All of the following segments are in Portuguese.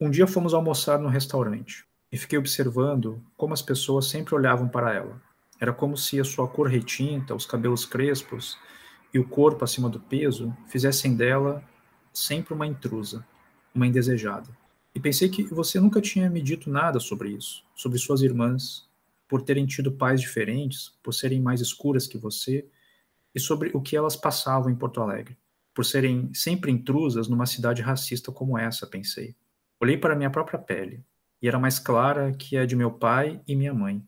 Um dia fomos almoçar no restaurante e fiquei observando como as pessoas sempre olhavam para ela. Era como se a sua cor retinta, os cabelos crespos e o corpo acima do peso fizessem dela sempre uma intrusa, uma indesejada. E pensei que você nunca tinha me dito nada sobre isso, sobre suas irmãs, por terem tido pais diferentes, por serem mais escuras que você, e sobre o que elas passavam em Porto Alegre, por serem sempre intrusas numa cidade racista como essa, pensei. Olhei para minha própria pele, e era mais clara que a de meu pai e minha mãe.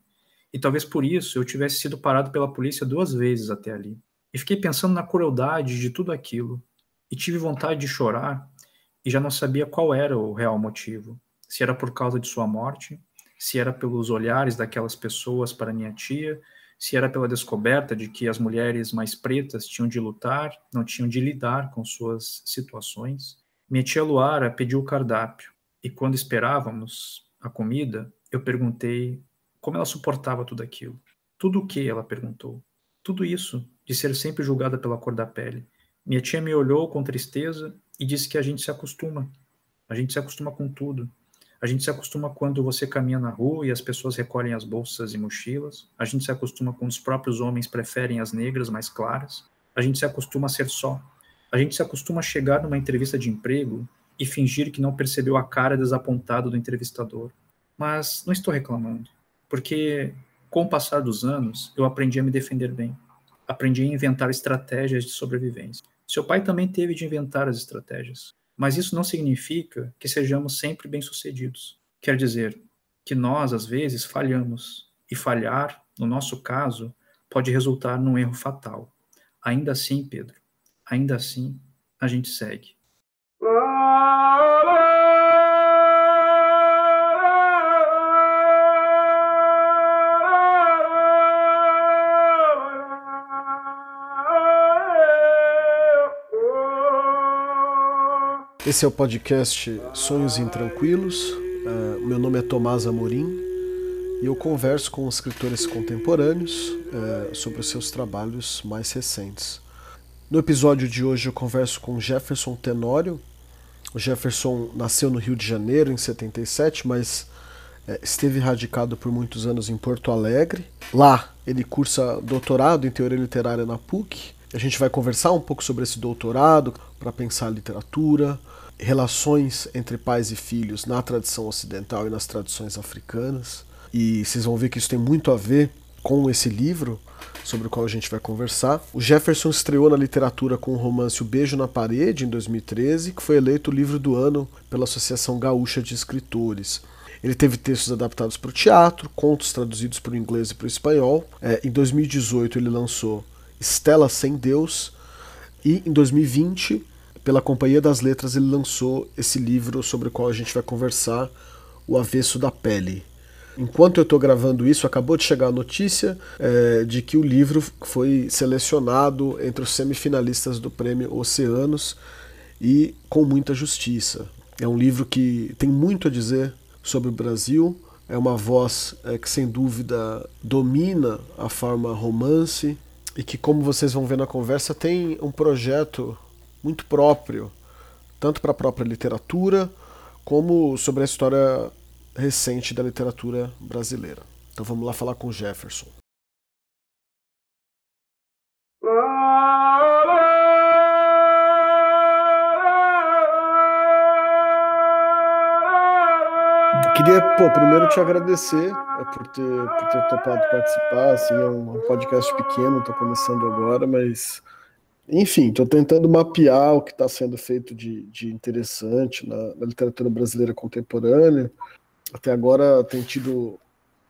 E talvez por isso eu tivesse sido parado pela polícia duas vezes até ali. E fiquei pensando na crueldade de tudo aquilo, e tive vontade de chorar, e já não sabia qual era o real motivo. Se era por causa de sua morte, se era pelos olhares daquelas pessoas para minha tia, se era pela descoberta de que as mulheres mais pretas tinham de lutar, não tinham de lidar com suas situações. Minha tia Luara pediu o cardápio, e quando esperávamos a comida, eu perguntei como ela suportava tudo aquilo. Tudo o que? Ela perguntou. Tudo isso, de ser sempre julgada pela cor da pele. Minha tia me olhou com tristeza e disse que a gente se acostuma. A gente se acostuma com tudo. A gente se acostuma quando você caminha na rua e as pessoas recolhem as bolsas e mochilas. A gente se acostuma quando os próprios homens preferem as negras mais claras. A gente se acostuma a ser só. A gente se acostuma a chegar numa entrevista de emprego e fingir que não percebeu a cara desapontada do entrevistador. Mas não estou reclamando, porque com o passar dos anos eu aprendi a me defender bem. Aprendi a inventar estratégias de sobrevivência. Seu pai também teve de inventar as estratégias, mas isso não significa que sejamos sempre bem-sucedidos. Quer dizer que nós, às vezes, falhamos, e falhar, no nosso caso, pode resultar num erro fatal. Ainda assim, Pedro, ainda assim, a gente segue. Esse é o podcast Sonhos Intranquilos. Uh, meu nome é Tomás Amorim e eu converso com escritores contemporâneos uh, sobre os seus trabalhos mais recentes. No episódio de hoje eu converso com Jefferson Tenório. O Jefferson nasceu no Rio de Janeiro em 77, mas uh, esteve radicado por muitos anos em Porto Alegre. Lá ele cursa doutorado em teoria literária na PUC. A gente vai conversar um pouco sobre esse doutorado para pensar a literatura, relações entre pais e filhos na tradição ocidental e nas tradições africanas. E vocês vão ver que isso tem muito a ver com esse livro sobre o qual a gente vai conversar. O Jefferson estreou na literatura com o romance O Beijo na Parede, em 2013, que foi eleito o livro do ano pela Associação Gaúcha de Escritores. Ele teve textos adaptados para o teatro, contos traduzidos para o inglês e para o espanhol. É, em 2018 ele lançou Estela Sem Deus e em 2020 pela Companhia das Letras, ele lançou esse livro sobre o qual a gente vai conversar, O Avesso da Pele. Enquanto eu estou gravando isso, acabou de chegar a notícia é, de que o livro foi selecionado entre os semifinalistas do prêmio Oceanos e com muita justiça. É um livro que tem muito a dizer sobre o Brasil, é uma voz é, que sem dúvida domina a forma romance e que, como vocês vão ver na conversa, tem um projeto muito próprio, tanto para a própria literatura, como sobre a história recente da literatura brasileira. Então vamos lá falar com Jefferson. Queria, pô, primeiro te agradecer é, por, ter, por ter topado participar. Assim, é um podcast pequeno, estou começando agora, mas enfim, estou tentando mapear o que está sendo feito de, de interessante na, na, literatura brasileira contemporânea. Até agora tem tido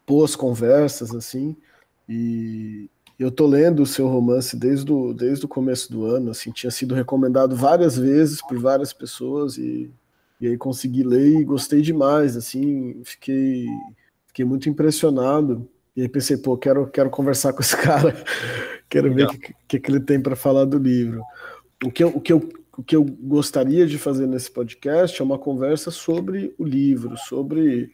boas conversas, assim, e eu estou lendo o seu romance desde o, desde o começo do ano, assim, tinha sido recomendado várias vezes por várias pessoas e, e aí consegui ler e gostei demais, assim, fiquei, fiquei muito impressionado. E aí pensei, pô, quero, quero conversar com esse cara Quero Legal. ver o que, que, que, ele tem para falar do livro. O que, eu, o, que eu, o que eu gostaria de fazer nesse podcast é uma conversa sobre o livro, sobre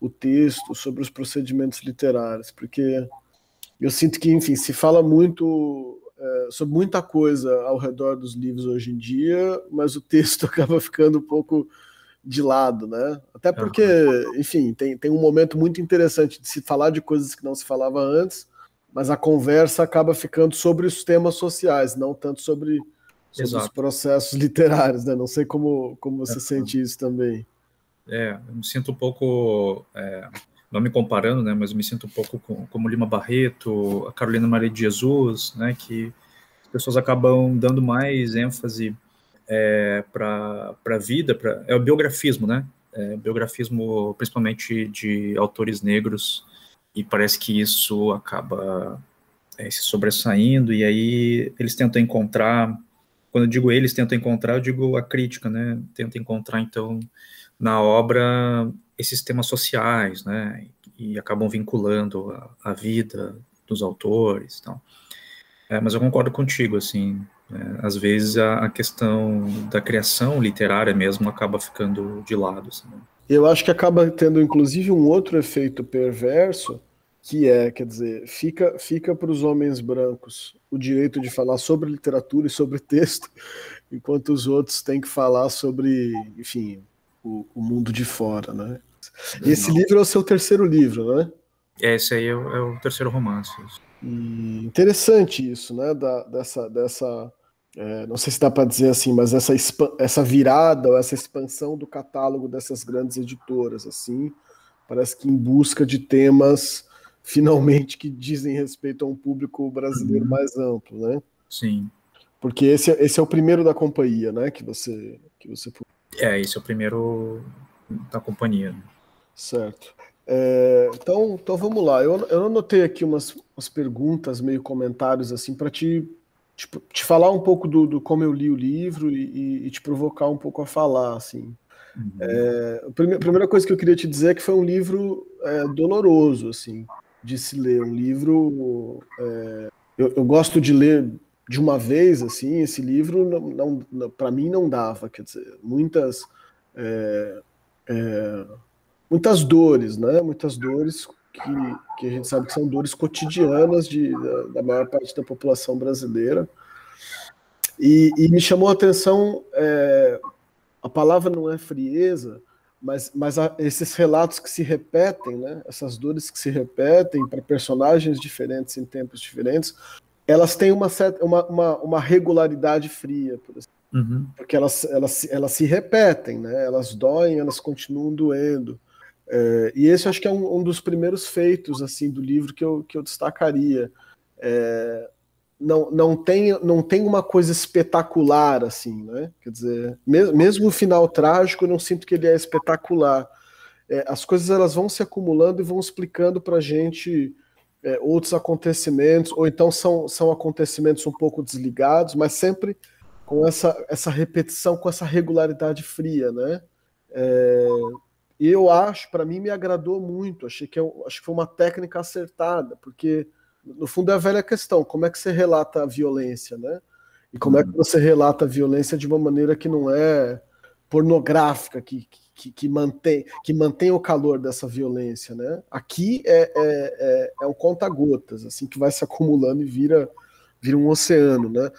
o texto, sobre os procedimentos literários, porque eu sinto que, enfim, se fala muito é, sobre muita coisa ao redor dos livros hoje em dia, mas o texto acaba ficando um pouco de lado, né? Até porque, enfim, tem, tem um momento muito interessante de se falar de coisas que não se falava antes, mas a conversa acaba ficando sobre os temas sociais, não tanto sobre, sobre os processos literários, né? Não sei como, como você sente isso também. É, eu me sinto um pouco, é, não me comparando, né? Mas eu me sinto um pouco com, como Lima Barreto, a Carolina Maria de Jesus, né? Que as pessoas acabam dando mais ênfase é, para a vida, pra, é o biografismo, né? É, biografismo principalmente de autores negros, e parece que isso acaba é, se sobressaindo, e aí eles tentam encontrar, quando eu digo eles tentam encontrar, eu digo a crítica, né? Tenta encontrar, então, na obra esses temas sociais, né? E acabam vinculando a, a vida dos autores, então. É, mas eu concordo contigo, assim, é, às vezes a, a, questão da criação literária mesmo acaba ficando de lado. Assim, né? Eu acho que acaba tendo inclusive um outro efeito perverso, que é, quer dizer, fica, fica para os homens brancos o direito de falar sobre literatura e sobre texto, enquanto os outros têm que falar sobre, enfim, o, o mundo de fora, né? Esse Não. livro é o seu terceiro livro, né? É, esse aí é o, é o terceiro romance. E interessante isso, né? Da, dessa, dessa é, não sei se dá para dizer assim, mas essa, essa virada, essa expansão do catálogo dessas grandes editoras, assim, parece que em busca de temas finalmente que dizem respeito a um público brasileiro uhum. mais amplo, né? Sim. Porque esse, esse é o primeiro da companhia, né? Que você que você é esse é o primeiro da companhia. Certo. É, então, então vamos lá. Eu, eu anotei aqui umas, umas perguntas, meio comentários assim para te tipo, te falar um pouco do, do, como eu li o livro e, e, te provocar um pouco a falar, assim. Uhum. É, a primeira, primeira coisa que eu queria te dizer é que foi um livro é, doloroso, assim, de se ler. Um livro... É, eu, eu, gosto de ler de uma vez, assim, esse livro, não, não para mim não dava, quer dizer, muitas... É, é, muitas dores, né? Muitas dores que, que a gente sabe que são dores cotidianas de, da, da maior parte da população brasileira. E, e me chamou a atenção, é, a palavra não é frieza, mas, mas esses relatos que se repetem, né, essas dores que se repetem para personagens diferentes em tempos diferentes, elas têm uma, certa, uma, uma, uma regularidade fria, por exemplo. Uhum. Porque elas, elas, elas se repetem, né? elas doem, elas continuam doendo. É, e esse acho que é um, um, dos primeiros feitos assim do livro que eu, que eu destacaria. É, não, não, tem, não tem uma coisa espetacular assim, né? Quer dizer, mesmo, mesmo o final trágico, eu não sinto que ele é espetacular. É, as coisas elas vão se acumulando e vão explicando para a gente é, outros acontecimentos, ou então são, são acontecimentos um pouco desligados, mas sempre com essa, essa repetição, com essa regularidade fria, né? É, e eu acho, para mim, me agradou muito. Achei que, eu, é acho que foi uma técnica acertada, porque no fundo é a velha questão: como é que você relata a violência, né? E como é que uhum. você relata a violência de uma maneira que não é pornográfica, que, que, que mantém, que mantém o calor dessa violência, né? Aqui é, é, é, é um conta-gotas, assim, que vai se acumulando e vira, vira um oceano, né?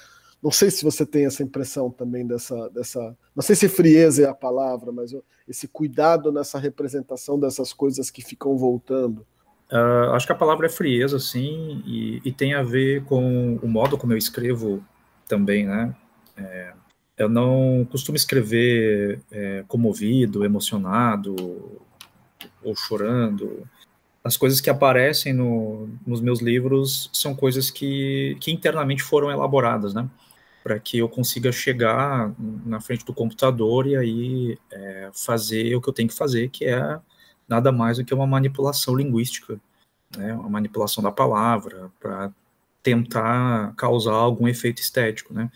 Não sei se você tem essa impressão também dessa, dessa. Não sei se frieza é a palavra, mas esse cuidado nessa representação dessas coisas que ficam voltando. Uh, acho que a palavra é frieza, sim, e, e, tem a ver com o modo como eu escrevo também, né? É, eu não costumo escrever é, comovido, emocionado ou chorando. As coisas que aparecem no, nos meus livros são coisas que, que internamente foram elaboradas, né? Para que eu consiga chegar na frente do computador e aí é, fazer o que eu tenho que fazer, que é nada mais do que uma manipulação linguística, né, uma manipulação da palavra, para tentar causar algum efeito estético, né?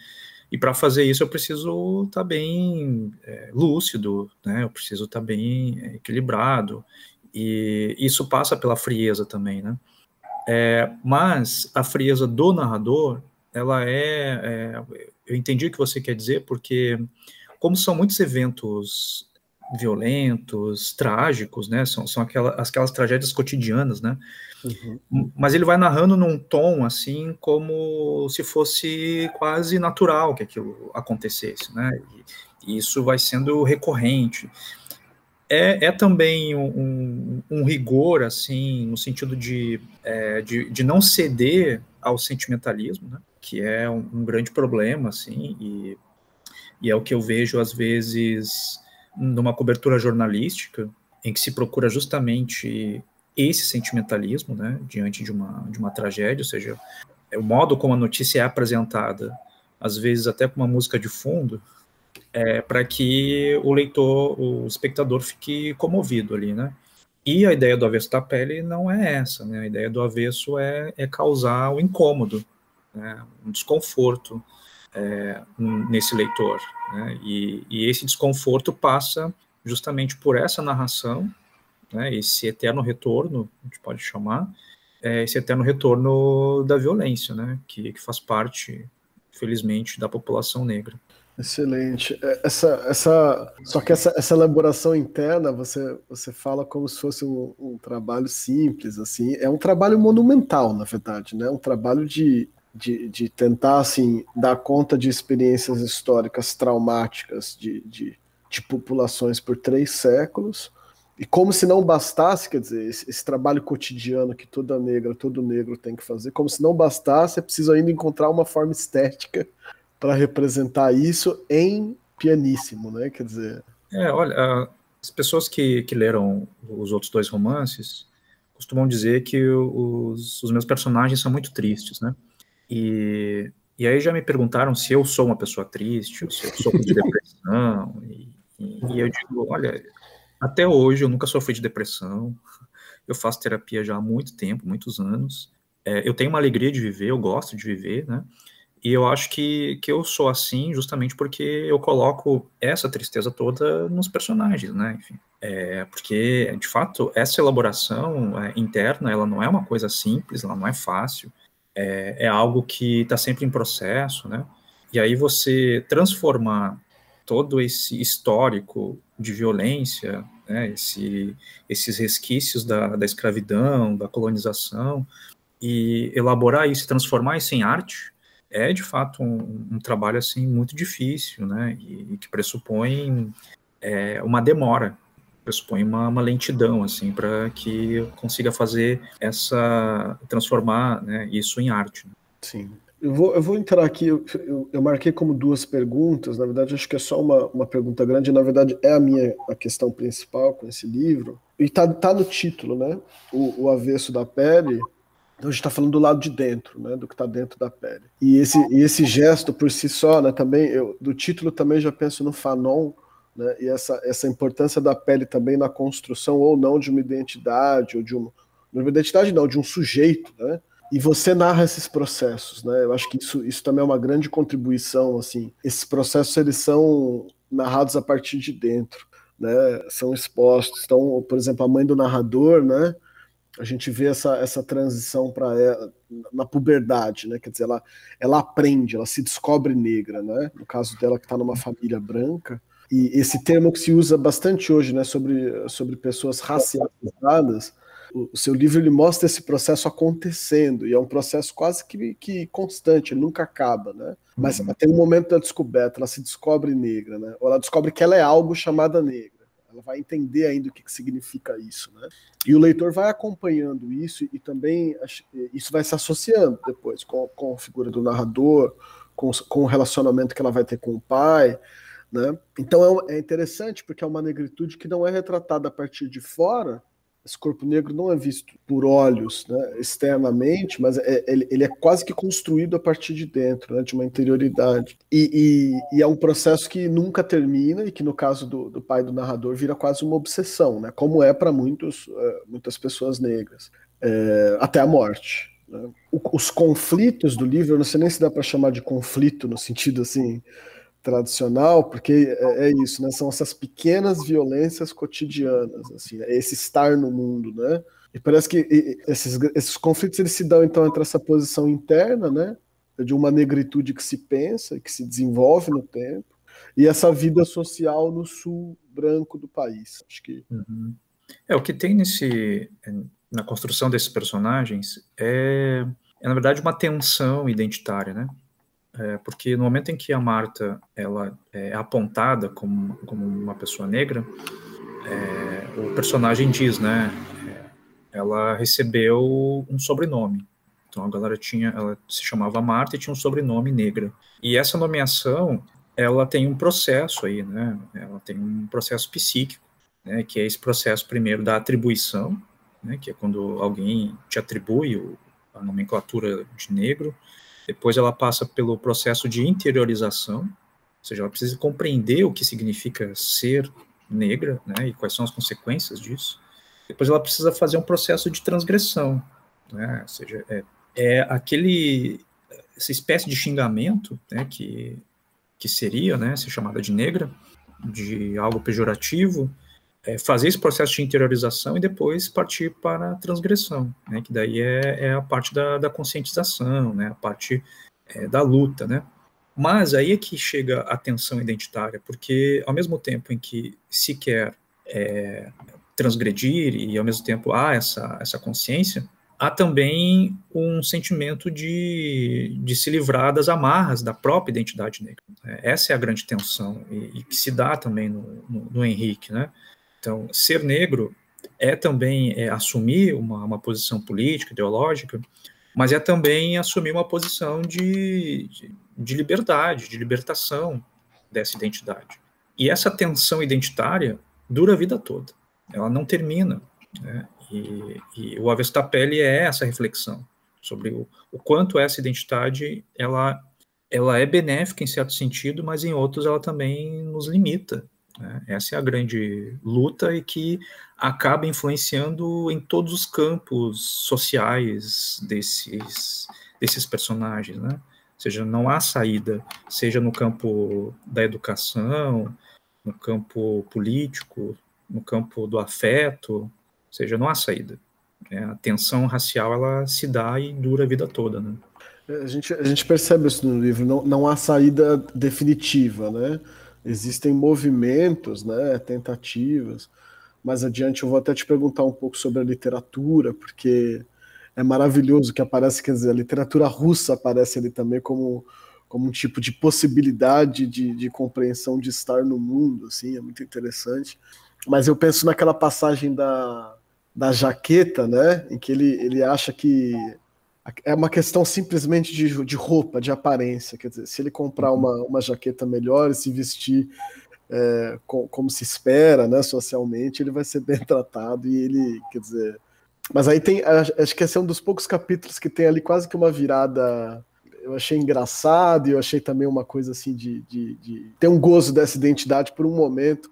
E para fazer isso eu preciso estar tá bem é, lúcido, né? Eu preciso estar tá bem é, equilibrado e isso passa pela frieza também, né? É, mas a frieza do narrador ela é, é, eu entendi o que você quer dizer, porque como são muitos eventos violentos, trágicos, né? São, são aquelas, aquelas tragédias cotidianas, né? Uhum. Mas ele vai narrando num tom assim como se fosse quase natural que aquilo acontecesse, né? E, e isso vai sendo recorrente. É, é também um, um, rigor, assim, no sentido de, é, de, de, não ceder ao sentimentalismo, né? Que é um, um grande problema, assim, e, e é o que eu vejo, às vezes, numa cobertura jornalística, em que se procura justamente esse sentimentalismo, né, diante de uma, de uma tragédia, ou seja, é o modo como a notícia é apresentada, às vezes até com uma música de fundo, é, para que o leitor, o espectador fique comovido ali, né? E a ideia do avesso da pele não é essa, né? A ideia do avesso é, é causar o incômodo, né? um desconforto é, nesse leitor, né? E, e esse desconforto passa justamente por essa narração né, esse eterno retorno, a gente pode chamar, é esse eterno retorno da violência, né, que, que faz parte, felizmente, da população negra. Excelente. É, essa, essa, só que essa, essa elaboração interna, você, você fala como se fosse um, um, trabalho simples, assim, é um trabalho monumental, na verdade, né? Um trabalho de, de, de tentar, assim, dar conta de experiências históricas traumáticas de, de, de populações por três séculos, e como se não bastasse, quer dizer, esse, esse, trabalho cotidiano que toda negra, todo negro tem que fazer, como se não bastasse, é preciso ainda encontrar uma forma estética para representar isso em pianíssimo, né? Quer dizer. É, olha, as pessoas que, que leram os outros dois romances costumam dizer que os, os meus personagens são muito tristes, né? E, e aí já me perguntaram se eu sou uma pessoa triste, ou se eu sou de depressão. E, e eu digo, olha, até hoje eu nunca sofri de depressão. Eu faço terapia já há muito tempo, muitos anos. É, eu tenho uma alegria de viver, eu gosto de viver, né? E eu acho que, que eu sou assim justamente porque eu coloco essa tristeza toda nos personagens, né? Enfim, é, porque, de fato, essa elaboração é, interna, ela não é uma coisa simples, ela não é fácil. É, é algo que está sempre em processo, né? E aí você transformar todo esse histórico de violência, né, esse, esses resquícios da, da escravidão, da colonização, e elaborar isso, transformar isso em arte, é de fato um, um trabalho assim muito difícil, né, e, e que pressupõe é, uma demora, pressupõe uma, uma lentidão assim para que eu consiga fazer essa transformar né, isso em arte. Sim. Eu vou, eu vou entrar aqui, eu, eu, eu, marquei como duas perguntas, na verdade acho que é só uma, uma pergunta grande, na verdade é a minha a questão principal com esse livro, e tá, tá no título, né, o, o avesso da pele, então a gente está falando do lado de dentro, né, do que está dentro da pele. E esse, e esse gesto por si só, né, também, eu, do título também já penso no Fanon, né, e essa, essa importância da pele também na construção ou não de uma identidade, ou de uma, de uma identidade não, de um sujeito, né, e você narra esses processos, né? Eu acho que isso, isso também é uma grande contribuição, assim. Esses processos, eles são narrados a partir de dentro, né? São expostos. Então, por exemplo, a mãe do narrador, né? A gente vê essa, essa transição para na puberdade, né? Quer dizer, ela, ela aprende, ela se descobre negra, né? No caso dela que está numa família branca. E esse termo que se usa bastante hoje, né? Sobre, sobre pessoas racializadas, o seu livro ele mostra esse processo acontecendo e é um processo quase que, que constante, nunca acaba, né? Mas uhum. tem um momento da descoberta, ela se descobre negra, né? Ou ela descobre que ela é algo chamada negra. Ela vai entender ainda o que, que significa isso, né? E o leitor vai acompanhando isso e também isso vai se associando depois com, com a figura do narrador, com, com o relacionamento que ela vai ter com o pai, né? Então é, é interessante porque é uma negritude que não é retratada a partir de fora, esse corpo negro não é visto por olhos né, externamente, mas é, ele, ele, é quase que construído a partir de dentro, né, de uma interioridade. E, e, e, é um processo que nunca termina e que, no caso do, do pai do narrador, vira quase uma obsessão, né, como é para muitos, uh, muitas pessoas negras, é, até a morte. Né. Os conflitos do livro, eu não sei nem se dá para chamar de conflito no sentido assim tradicional, porque é, é, isso, né? São essas pequenas violências cotidianas, assim, é esse estar no mundo, né? E parece que esses, esses conflitos eles se dão então entre essa posição interna, né, de uma negritude que se pensa, que se desenvolve no tempo, e essa vida social no sul branco do país. Acho que uhum. é o que tem nesse na construção desses personagens é, é na verdade uma tensão identitária, né? É, porque no momento em que a Marta ela é apontada como, como uma pessoa negra, é, o personagem diz, né? É, ela recebeu um sobrenome. Então a galera tinha, ela se chamava Marta e tinha um sobrenome negra. E essa nomeação, ela tem um processo aí, né? Ela tem um processo psíquico, né? Que é esse processo primeiro da atribuição, né? Que é quando alguém te atribui a nomenclatura de negro. Depois ela passa pelo processo de interiorização, ou seja, ela precisa compreender o que significa ser negra, né, e quais são as consequências disso. Depois ela precisa fazer um processo de transgressão, né, ou seja, é, é aquele essa espécie de xingamento, né, que que seria, né, ser chamada de negra, de algo pejorativo, é fazer esse processo de interiorização e depois partir para a transgressão, né, que daí é, é a parte da, da, conscientização, né, a parte é, da luta, né. Mas aí é que chega a tensão identitária, porque ao mesmo tempo em que se quer é, transgredir e ao mesmo tempo há essa, essa consciência, há também um sentimento de, de se livrar das amarras da própria identidade negra. Essa é a grande tensão e, e que se dá também no, no, no Henrique, né? Então, ser negro é também é, assumir uma, uma posição política, ideológica, mas é também assumir uma posição de, de, de, liberdade, de libertação dessa identidade. E essa tensão identitária dura a vida toda, ela não termina. Né? E, e, o Avesta Pele é essa reflexão sobre o, o quanto essa identidade ela, ela é benéfica em certo sentido, mas em outros ela também nos limita. Né? Essa é a grande luta e que acaba influenciando em todos os campos sociais desses, desses personagens, né? Ou seja, não há saída, seja no campo da educação, no campo político, no campo do afeto, ou seja, não há saída. Né? A tensão racial ela se dá e dura a vida toda, né? É, a gente, a gente percebe isso no livro, não, não há saída definitiva, né? Existem movimentos, né, tentativas. Mais adiante eu vou até te perguntar um pouco sobre a literatura, porque é maravilhoso que aparece, quer dizer, a literatura russa aparece ali também como, como um tipo de possibilidade de, de compreensão de estar no mundo, assim, é muito interessante. Mas eu penso naquela passagem da, da jaqueta, né, em que ele, ele acha que é uma questão simplesmente de, de roupa, de aparência. Quer dizer, se ele comprar uhum. uma, uma jaqueta melhor e se vestir é, com, como se espera, né, socialmente, ele vai ser bem tratado e ele, quer dizer. Mas aí tem, acho que esse é um dos poucos capítulos que tem ali quase que uma virada. Eu achei engraçado e eu achei também uma coisa assim de, de, de ter um gozo dessa identidade por um momento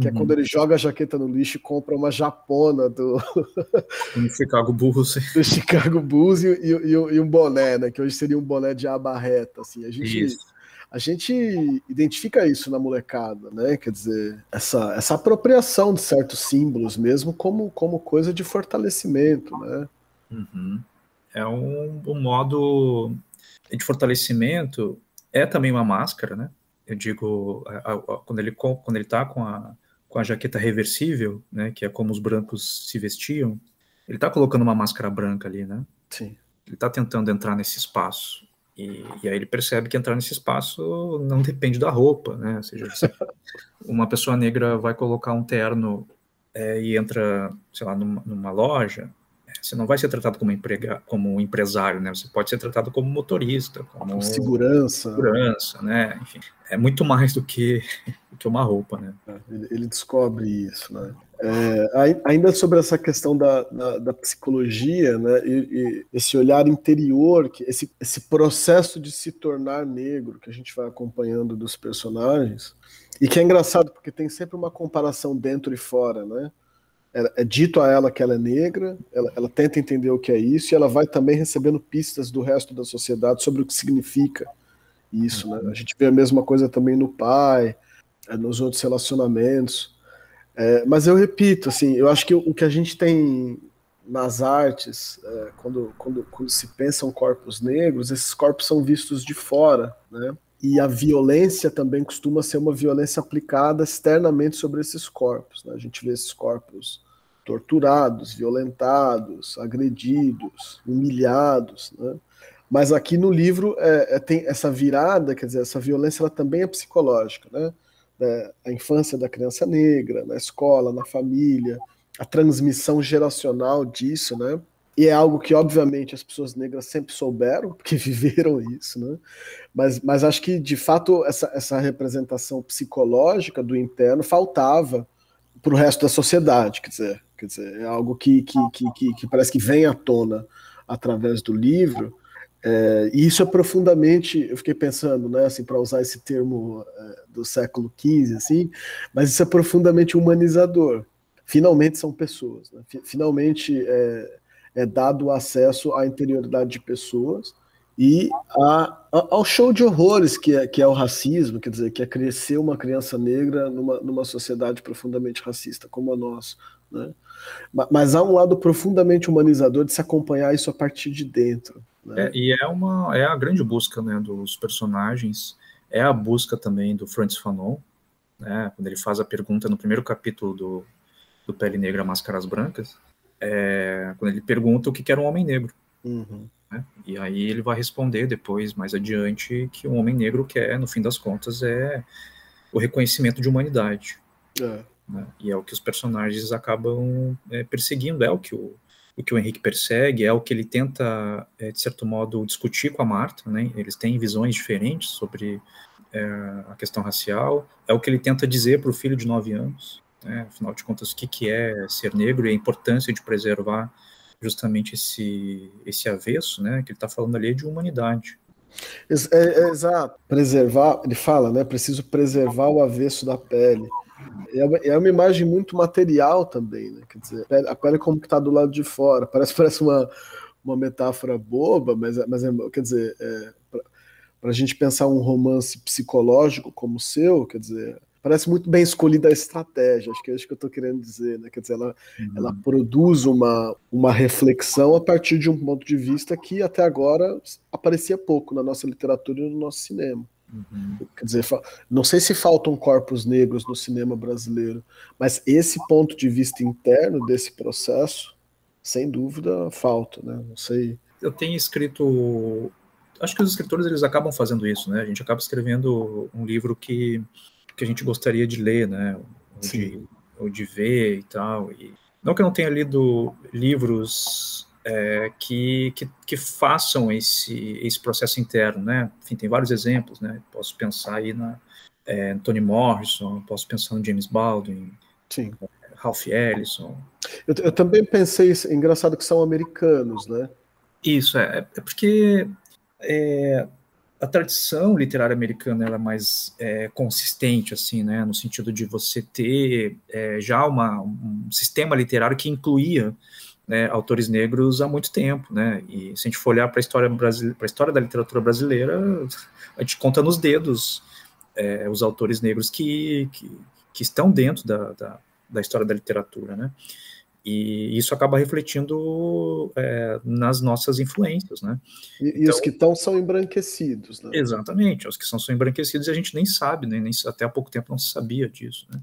que uhum. é quando ele joga a jaqueta no lixo e compra uma japona do, do Chicago Bulls, do Chicago Bulls e, e, e, um boné, né? Que hoje seria um boné de aba reta, assim. A gente, isso. a gente identifica isso na molecada, né? Quer dizer, essa, essa apropriação de certos símbolos mesmo como, como coisa de fortalecimento, né? Uhum. É um, um modo de fortalecimento, é também uma máscara, né? eu digo, quando ele quando ele está com a com a jaqueta reversível, né, que é como os brancos se vestiam, ele está colocando uma máscara branca ali, né? Sim. Ele está tentando entrar nesse espaço. E, e, aí ele percebe que entrar nesse espaço não depende da roupa, né? Ou seja, uma pessoa negra vai colocar um terno é, e entra, sei lá, numa, numa loja, você não vai ser tratado como, emprega, como um empresário, né? Você pode ser tratado como motorista, como segurança, segurança, né? Enfim, é muito mais do que, que uma roupa, né? É, ele, ele descobre isso, né? É, ainda sobre essa questão da, da, da psicologia, né, e, e, esse olhar interior, que esse, esse processo de se tornar negro que a gente vai acompanhando dos personagens, e que é engraçado porque tem sempre uma comparação dentro e fora, né? é, é, dito a ela que ela é negra, ela, ela, tenta entender o que é isso, e ela vai também recebendo pistas do resto da sociedade sobre o que significa isso. Né? A gente vê a mesma coisa também no pai, é, nos outros relacionamentos. É, mas eu repito, assim, eu acho que o, o que a gente tem nas artes, é, quando, quando, quando se pensam corpos negros, esses corpos são vistos de fora, né? e a violência também costuma ser uma violência aplicada externamente sobre esses corpos. Né? A gente vê esses corpos torturados, violentados, agredidos, humilhados. Né? Mas aqui no livro é, é, tem essa virada, quer dizer, essa violência ela também é psicológica. Né? É, a infância da criança negra, na escola, na família, a transmissão geracional disso, né? e é algo que, obviamente, as pessoas negras sempre souberam, porque viveram isso, né? Mas, mas acho que, de fato, essa, essa representação psicológica do interno faltava para o resto da sociedade, quer dizer, quer dizer é algo que, que, que, que, parece que vem à tona através do livro, é, e isso é profundamente, eu fiquei pensando, né, assim, para usar esse termo é, do século XV, assim, mas isso é profundamente humanizador. Finalmente são pessoas, né? finalmente é, é dado acesso à interioridade de pessoas e a, a, ao show de horrores que é, que é o racismo, quer dizer, que é crescer uma criança negra numa, numa sociedade profundamente racista como a nossa. Né? Mas há um lado profundamente humanizador de se acompanhar isso a partir de dentro. Né? É, e é uma é a grande busca né, dos personagens, é a busca também do Francis Fanon, né, quando ele faz a pergunta no primeiro capítulo do, do Pele Negra, Máscaras Brancas, é, quando ele pergunta o que era um homem negro. Uhum. Né? E aí ele vai responder depois, mais adiante, que um homem negro quer, no fim das contas, é o reconhecimento de humanidade. É. Né? E é o que os personagens acabam é, perseguindo, é o que o, o que o Henrique persegue, é o que ele tenta, é, de certo modo, discutir com a Marta, né? Eles têm visões diferentes sobre é, a questão racial, é o que ele tenta dizer para o filho de nove anos, né? afinal de contas, o que, que é ser negro e a importância de preservar justamente esse, esse avesso, né, que ele está falando ali de humanidade. É, é, exato, preservar, ele fala, né, preciso preservar o avesso da pele. É, é uma imagem muito material também, né, quer dizer, a pele como que está do lado de fora, parece, parece uma, uma metáfora boba, mas, mas é, quer dizer, é, para a gente pensar um romance psicológico como o seu, quer dizer, parece muito bem escolhida a estratégia, acho que é isso que eu estou querendo dizer, né? Quer dizer, ela, uhum. ela produz uma, uma reflexão a partir de um ponto de vista que até agora aparecia pouco na nossa literatura e no nosso cinema. Uhum. Quer dizer, não sei se faltam corpos negros no cinema brasileiro, mas esse ponto de vista interno desse processo, sem dúvida, falta, né? Não sei. Eu tenho escrito acho que os escritores eles acabam fazendo isso, né? A gente acaba escrevendo um livro que que a gente gostaria de ler, né? Ou, de, ou de, ver e tal. E não que eu não tenha lido livros é, que, que, que, façam esse, esse processo interno, né? Enfim, tem vários exemplos, né? Posso pensar aí na é, Toni Morrison, posso pensar no James Baldwin, Sim. Ralph Ellison. Eu, eu também pensei, engraçado que são americanos, né? Isso, é, é porque é, a tradição literária americana ela é mais é, consistente, assim, né, no sentido de você ter é, já uma, um sistema literário que incluía né, autores negros há muito tempo, né, e se a gente for olhar para a história para a história da literatura brasileira, a gente conta nos dedos é, os autores negros que, que, que estão dentro da, da, da história da literatura, né, e isso acaba refletindo é, nas nossas influências, né? E, e então, os que estão são embranquecidos, né? Exatamente, os que são, são embranquecidos e a gente nem sabe, né? Nem, até há pouco tempo não se sabia disso, né?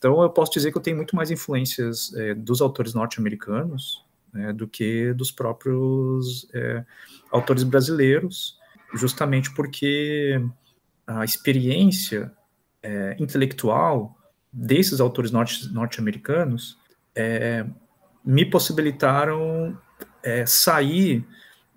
Então eu posso dizer que eu tenho muito mais influências é, dos autores norte-americanos né, do que dos próprios é, autores brasileiros, justamente porque a experiência é, intelectual desses autores norte-americanos é, me possibilitaram é, sair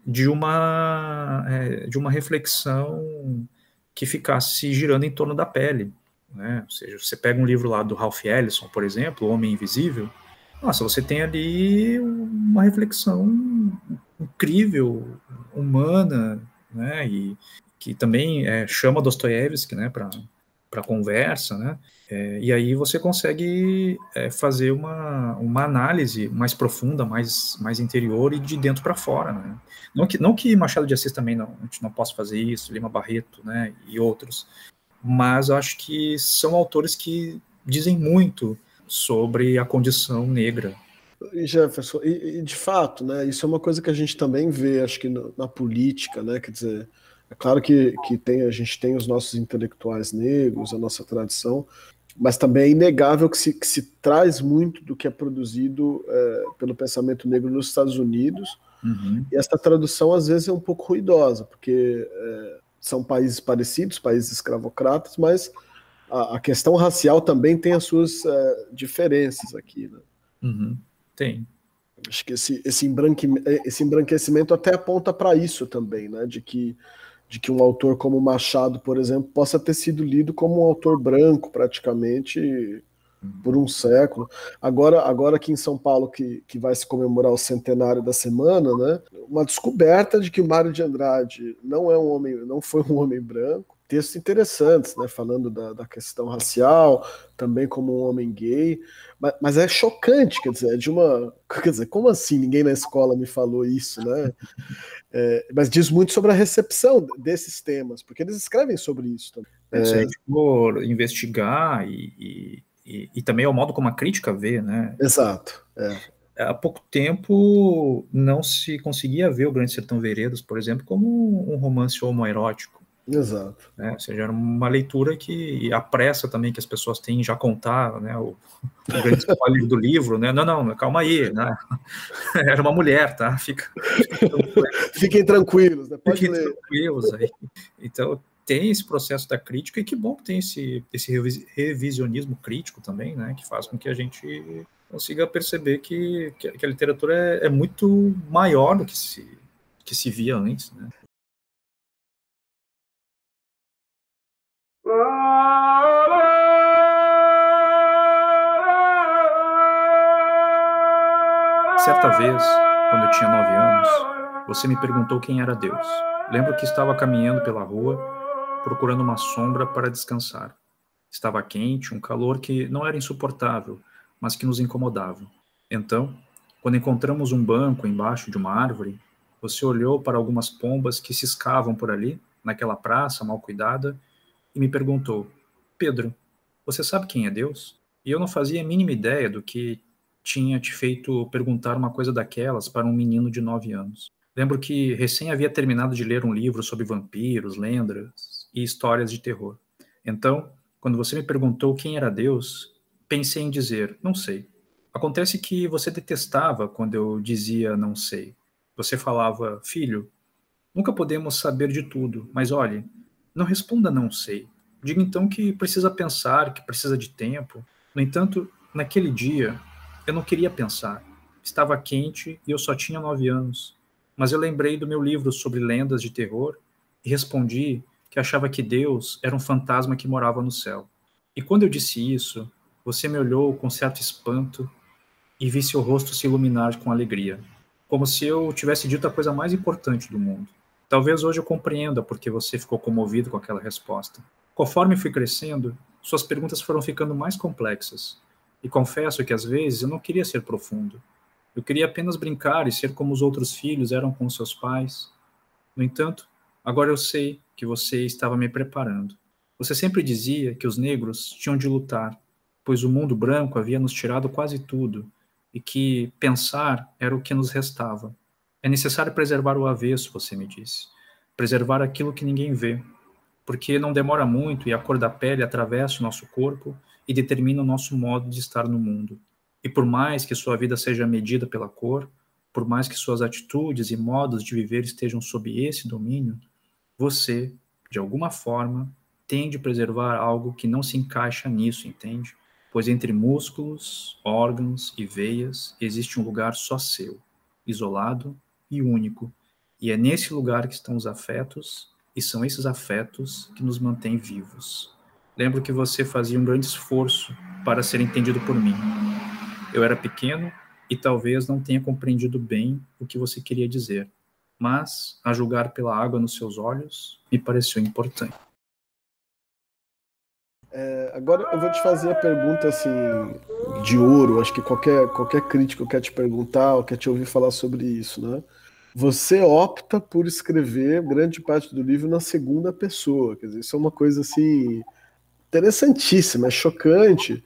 de uma, é, de uma reflexão que ficasse girando em torno da pele. Né? Ou seja, você pega um livro lá do Ralph Ellison, por exemplo, Homem Invisível, nossa, você tem ali uma reflexão incrível, humana, né? E que também é, chama Dostoiévski, né, para conversa, né? É, e aí você consegue é, fazer uma, uma análise mais profunda, mais, mais interior e de dentro para fora, né? Não que, não que Machado de Assis também não, a gente não possa fazer isso, Lima Barreto, né, e outros, mas acho que são autores que dizem muito sobre a condição negra. Jefferson, e, e de fato, né, isso é uma coisa que a gente também vê, acho que no, na política, né, quer dizer, É claro que, que tem, a gente tem os nossos intelectuais negros, a nossa tradição, mas também é inegável que se, que se traz muito do que é produzido é, pelo pensamento negro nos Estados Unidos, uhum. e essa tradução às vezes é um pouco ruidosa, porque é, são países parecidos, países escravocratas, mas a, a questão racial também tem as suas é, diferenças aqui. Né? Uhum. Tem. Acho que esse, esse, embranque, esse embranquecimento até aponta para isso também, né? de que de que um autor como Machado, por exemplo, possa ter sido lido como um autor branco praticamente por um século. Agora, agora aqui em São Paulo, que, que vai se comemorar o centenário da semana, né? Uma descoberta de que o Mário de Andrade não é um homem, não foi um homem branco. Textos interessantes, né? Falando da, da questão racial, também como um homem gay. Mas, mas, é chocante, quer dizer, é de uma. Quer dizer, como assim ninguém na escola me falou isso, né? É, mas diz muito sobre a recepção desses temas, porque eles escrevem sobre isso também. É, se a gente for investigar e, e, e, e, também é o modo como a crítica vê, né? Exato. É. Há pouco tempo não se conseguia ver o Grande Sertão Veredas, por exemplo, como um romance homoerótico. Exato. Né? Ou seja, era uma leitura que a pressa também que as pessoas têm em já contar, né? O, o grande spoiler do livro, né? Não, não, calma aí, né? Era uma mulher, tá? Fica, Fiquem tranquilos, né? Pode Fiquem ler. tranquilos aí. Então tem esse processo da crítica e que bom que tem esse, esse revisionismo crítico também, né? Que faz com que a gente consiga perceber que, que a literatura é, é muito maior do que se, que se via antes, né? Certa vez, quando eu tinha nove anos, você me perguntou quem era Deus. Lembro que estava caminhando pela rua, procurando uma sombra para descansar. Estava quente, um calor que não era insuportável, mas que nos incomodava. Então, quando encontramos um banco embaixo de uma árvore, você olhou para algumas pombas que ciscavam por ali, naquela praça mal cuidada, e me perguntou: Pedro, você sabe quem é Deus? E eu não fazia a mínima ideia do que tinha te feito perguntar uma coisa daquelas para um menino de nove anos. Lembro que recém havia terminado de ler um livro sobre vampiros, lendas e histórias de terror. Então, quando você me perguntou quem era Deus, pensei em dizer, não sei. Acontece que você detestava quando eu dizia não sei. Você falava, filho, nunca podemos saber de tudo, mas olhe, não responda não sei. Diga então que precisa pensar, que precisa de tempo. No entanto, naquele dia, eu não queria pensar. Estava quente e eu só tinha nove anos. Mas eu lembrei do meu livro sobre lendas de terror e respondi que achava que Deus era um fantasma que morava no céu. E quando eu disse isso, você me olhou com certo espanto e vi seu rosto se iluminar com alegria, como se eu tivesse dito a coisa mais importante do mundo. Talvez hoje eu compreenda porque você ficou comovido com aquela resposta. Conforme fui crescendo, suas perguntas foram ficando mais complexas. E confesso que às vezes eu não queria ser profundo. Eu queria apenas brincar e ser como os outros filhos eram com seus pais. No entanto, agora eu sei que você estava me preparando. Você sempre dizia que os negros tinham de lutar, pois o mundo branco havia nos tirado quase tudo e que pensar era o que nos restava. É necessário preservar o avesso, você me disse. Preservar aquilo que ninguém vê, porque não demora muito e a cor da pele atravessa o nosso corpo e determina o nosso modo de estar no mundo. E por mais que sua vida seja medida pela cor, por mais que suas atitudes e modos de viver estejam sob esse domínio, você, de alguma forma, tem de preservar algo que não se encaixa nisso, entende? Pois entre músculos, órgãos e veias existe um lugar só seu, isolado e único. E é nesse lugar que estão os afetos, e são esses afetos que nos mantêm vivos. Lembro que você fazia um grande esforço para ser entendido por mim. Eu era pequeno e talvez não tenha compreendido bem o que você queria dizer, mas, a julgar pela água nos seus olhos, me pareceu importante. É, agora eu vou te fazer a pergunta assim de ouro. Acho que qualquer qualquer crítico quer te perguntar ou quer te ouvir falar sobre isso, né? você opta por escrever grande parte do livro na segunda pessoa. Quer dizer, isso é uma coisa assim interessantíssima, é chocante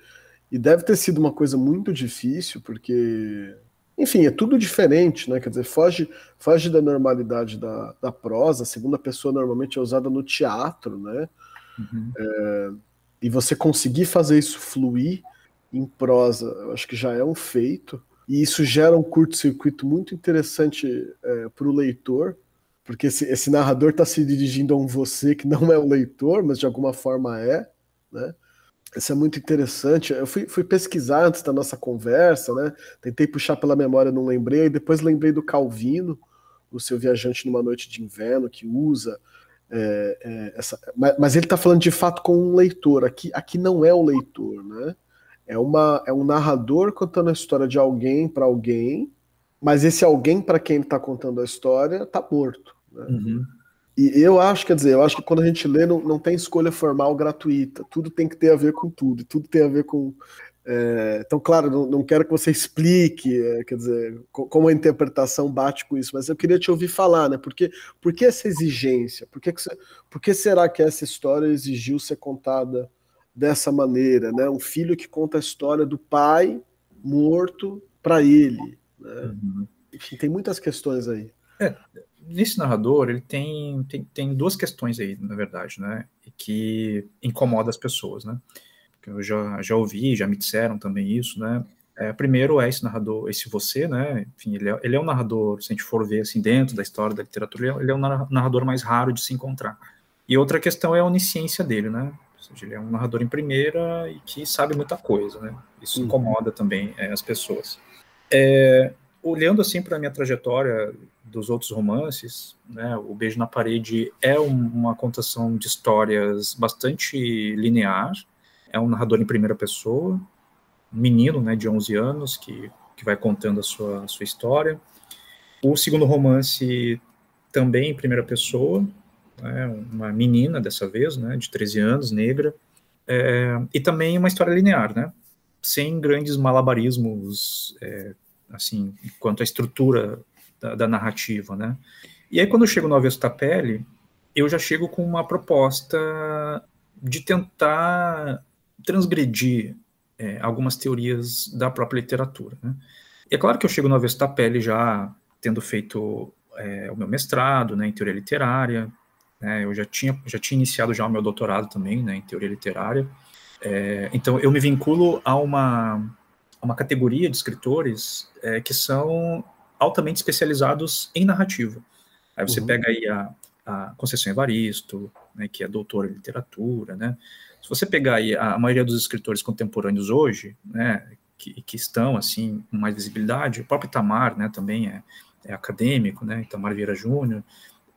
e deve ter sido uma coisa muito difícil, porque enfim, é tudo diferente, né? Quer dizer, foge, foge da normalidade da, da prosa. A segunda pessoa normalmente é usada no teatro, né? Uhum. É, e você conseguir fazer isso fluir em prosa, eu acho que já é um feito. E isso gera um curto-circuito muito interessante é, para o leitor, porque esse, esse narrador está se dirigindo a um você que não é o leitor, mas de alguma forma é, né? Isso é muito interessante. Eu fui, fui, pesquisar antes da nossa conversa, né? Tentei puxar pela memória, não lembrei. Depois lembrei do Calvino, o seu viajante numa noite de inverno, que usa é, é, essa. Mas, mas ele está falando de fato com um leitor. Aqui, aqui não é o leitor, né? É, uma, é um narrador contando a história de alguém para alguém, mas esse alguém para quem ele está contando a história está morto. Né? Uhum. E eu acho, quer dizer, eu acho que quando a gente lê, não, não tem escolha formal gratuita. Tudo tem que ter a ver com tudo. Tudo tem a ver com. É, então, claro, não, não, quero que você explique, é, quer dizer, como a interpretação bate com isso, mas eu queria te ouvir falar, né? Por que, por que essa exigência? Por que, que você, por que será que essa história exigiu ser contada dessa maneira, né? Um filho que conta a história do pai morto para ele. Né? Uhum. Enfim, tem muitas questões aí. É, nesse narrador, ele tem, tem, tem duas questões aí, na verdade, né? Que incomoda as pessoas, né? Que eu já, já ouvi, já me disseram também isso, né? É, primeiro é esse narrador, esse você, né? Enfim, ele é, ele é um narrador, se a gente for ver assim dentro da história da literatura, ele é um é narrador mais raro de se encontrar. E outra questão é a onisciência dele, né? Ou seja, ele é um narrador em primeira e que sabe muita coisa, né? Isso uhum. incomoda também é, as pessoas. É, olhando assim para a minha trajetória dos outros romances, né, o Beijo na Parede é um, uma contação de histórias bastante linear, é um narrador em primeira pessoa, um menino né, de 11 anos que, que vai contando a sua, a sua história. O segundo romance também em primeira pessoa, né, uma menina dessa vez, né, de 13 anos, negra, é, e também uma história linear, né, sem grandes malabarismos é, assim, quanto à estrutura da, da, narrativa, né? E aí, quando eu chego no Avesso da Pele, eu já chego com uma proposta de tentar transgredir é, algumas teorias da própria literatura, né? E é claro que eu chego no Avesso da Pele já tendo feito é, o meu mestrado, né, em teoria literária, né, eu já tinha, já tinha iniciado já o meu doutorado também, né, em teoria literária, é, então eu me vinculo a uma uma categoria de escritores é, que são altamente especializados em narrativa. Aí você uhum. pega aí a, a Conceição Evaristo, né, que é doutora em literatura, né? Se você pegar aí a maioria dos escritores contemporâneos hoje, né, que, que estão assim com mais visibilidade, o próprio Itamar, né, também é, é acadêmico, né, Itamar Vieira Júnior.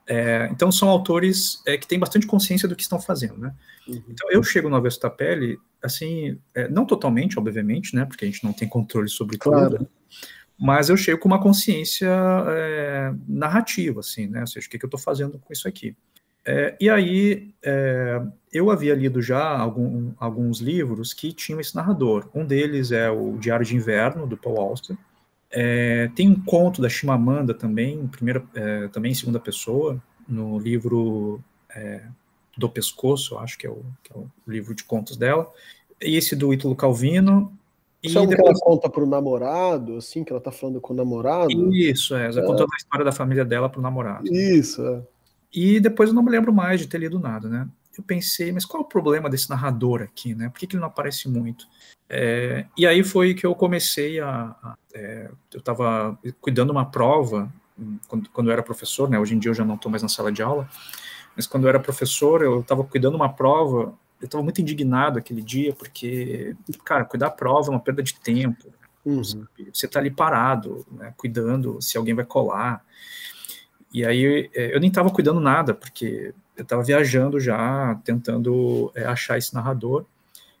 É, então são autores é, que têm bastante consciência do que estão fazendo, né? Uhum. Então eu chego no Avesso da Pele assim, é, não totalmente, obviamente, né, porque a gente não tem controle sobre claro. tudo, mas eu chego com uma consciência é, narrativa, assim, né, ou seja, o que, que eu estou fazendo com isso aqui. É, e aí, é, eu havia lido já algum, alguns livros que tinham esse narrador. Um deles é o Diário de Inverno, do Paul Auster. É, tem um conto da Chimamanda também, primeira, é, também em segunda pessoa, no livro é, do Pescoço, acho que é, o, que é o livro de contos dela, e esse do Ítalo Calvino. Isso é depois... que ela conta para o namorado, assim, que ela está falando com o namorado? Isso, é, ela é. contando a história da família dela para o namorado. Isso, é. E depois eu não me lembro mais de ter lido nada, né? Eu pensei, mas qual é o problema desse narrador aqui, né? Por que, que ele não aparece muito? É, e aí foi que eu comecei a. a é, eu estava cuidando uma prova hum, quando, quando eu era professor, né? Hoje em dia eu já não estou mais na sala de aula mas quando eu era professor, eu estava cuidando uma prova, eu estava muito indignado aquele dia, porque, cara, cuidar a prova é uma perda de tempo. Uhum. Você está ali parado, né, cuidando se alguém vai colar. E aí é, eu nem estava cuidando nada, porque eu estava viajando já, tentando é, achar esse narrador.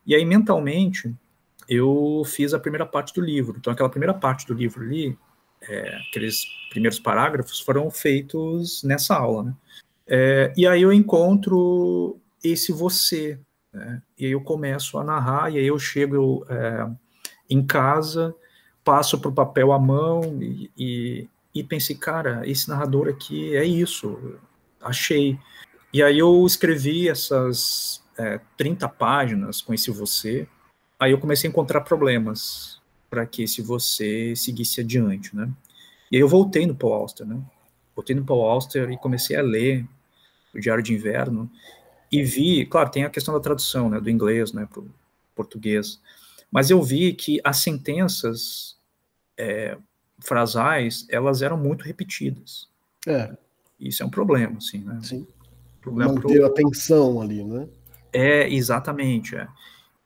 E aí, mentalmente, eu fiz a primeira parte do livro. Então, aquela primeira parte do livro ali, é, aqueles primeiros parágrafos, foram feitos nessa aula, né? É, e aí eu encontro esse você, né? e aí eu começo a narrar, e aí eu chego é, em casa, passo para o papel à mão e, e, e, pensei, cara, esse narrador aqui é isso, achei. E aí eu escrevi essas é, 30 páginas com esse você, aí eu comecei a encontrar problemas. para que se você seguisse adiante, né? E aí eu voltei no Paul Auster, né? Voltei no Paul Auster e comecei a ler o Diário de Inverno e vi, claro, tem a questão da tradução, né, do inglês, né, para o português, mas eu vi que as sentenças é, frasais, elas eram muito repetidas. É. Isso é um problema, assim, né? Sim. Manter pro... a atenção ali, né? É, exatamente, é.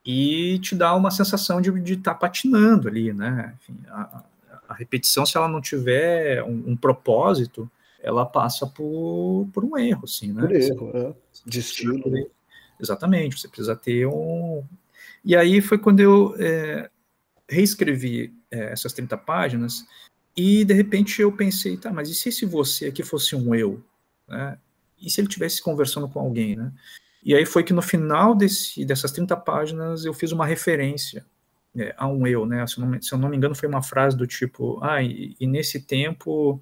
E te dá uma sensação de estar tá patinando ali, né? Enfim, a, a, repetição, se ela não tiver um, um, propósito, ela passa por, por um erro, assim, né? Por erro, é. De estilo. Exatamente, você precisa ter um... E aí foi quando eu é, reescrevi é, essas 30 páginas e, de repente, eu pensei, tá, mas e se esse você aqui fosse um eu? Né? E se ele estivesse conversando com alguém, né? E aí foi que no final desse, dessas 30 páginas eu fiz uma referência é, a um eu, né? Se eu, não, se eu, não, me engano, foi uma frase do tipo, ah, e, e nesse tempo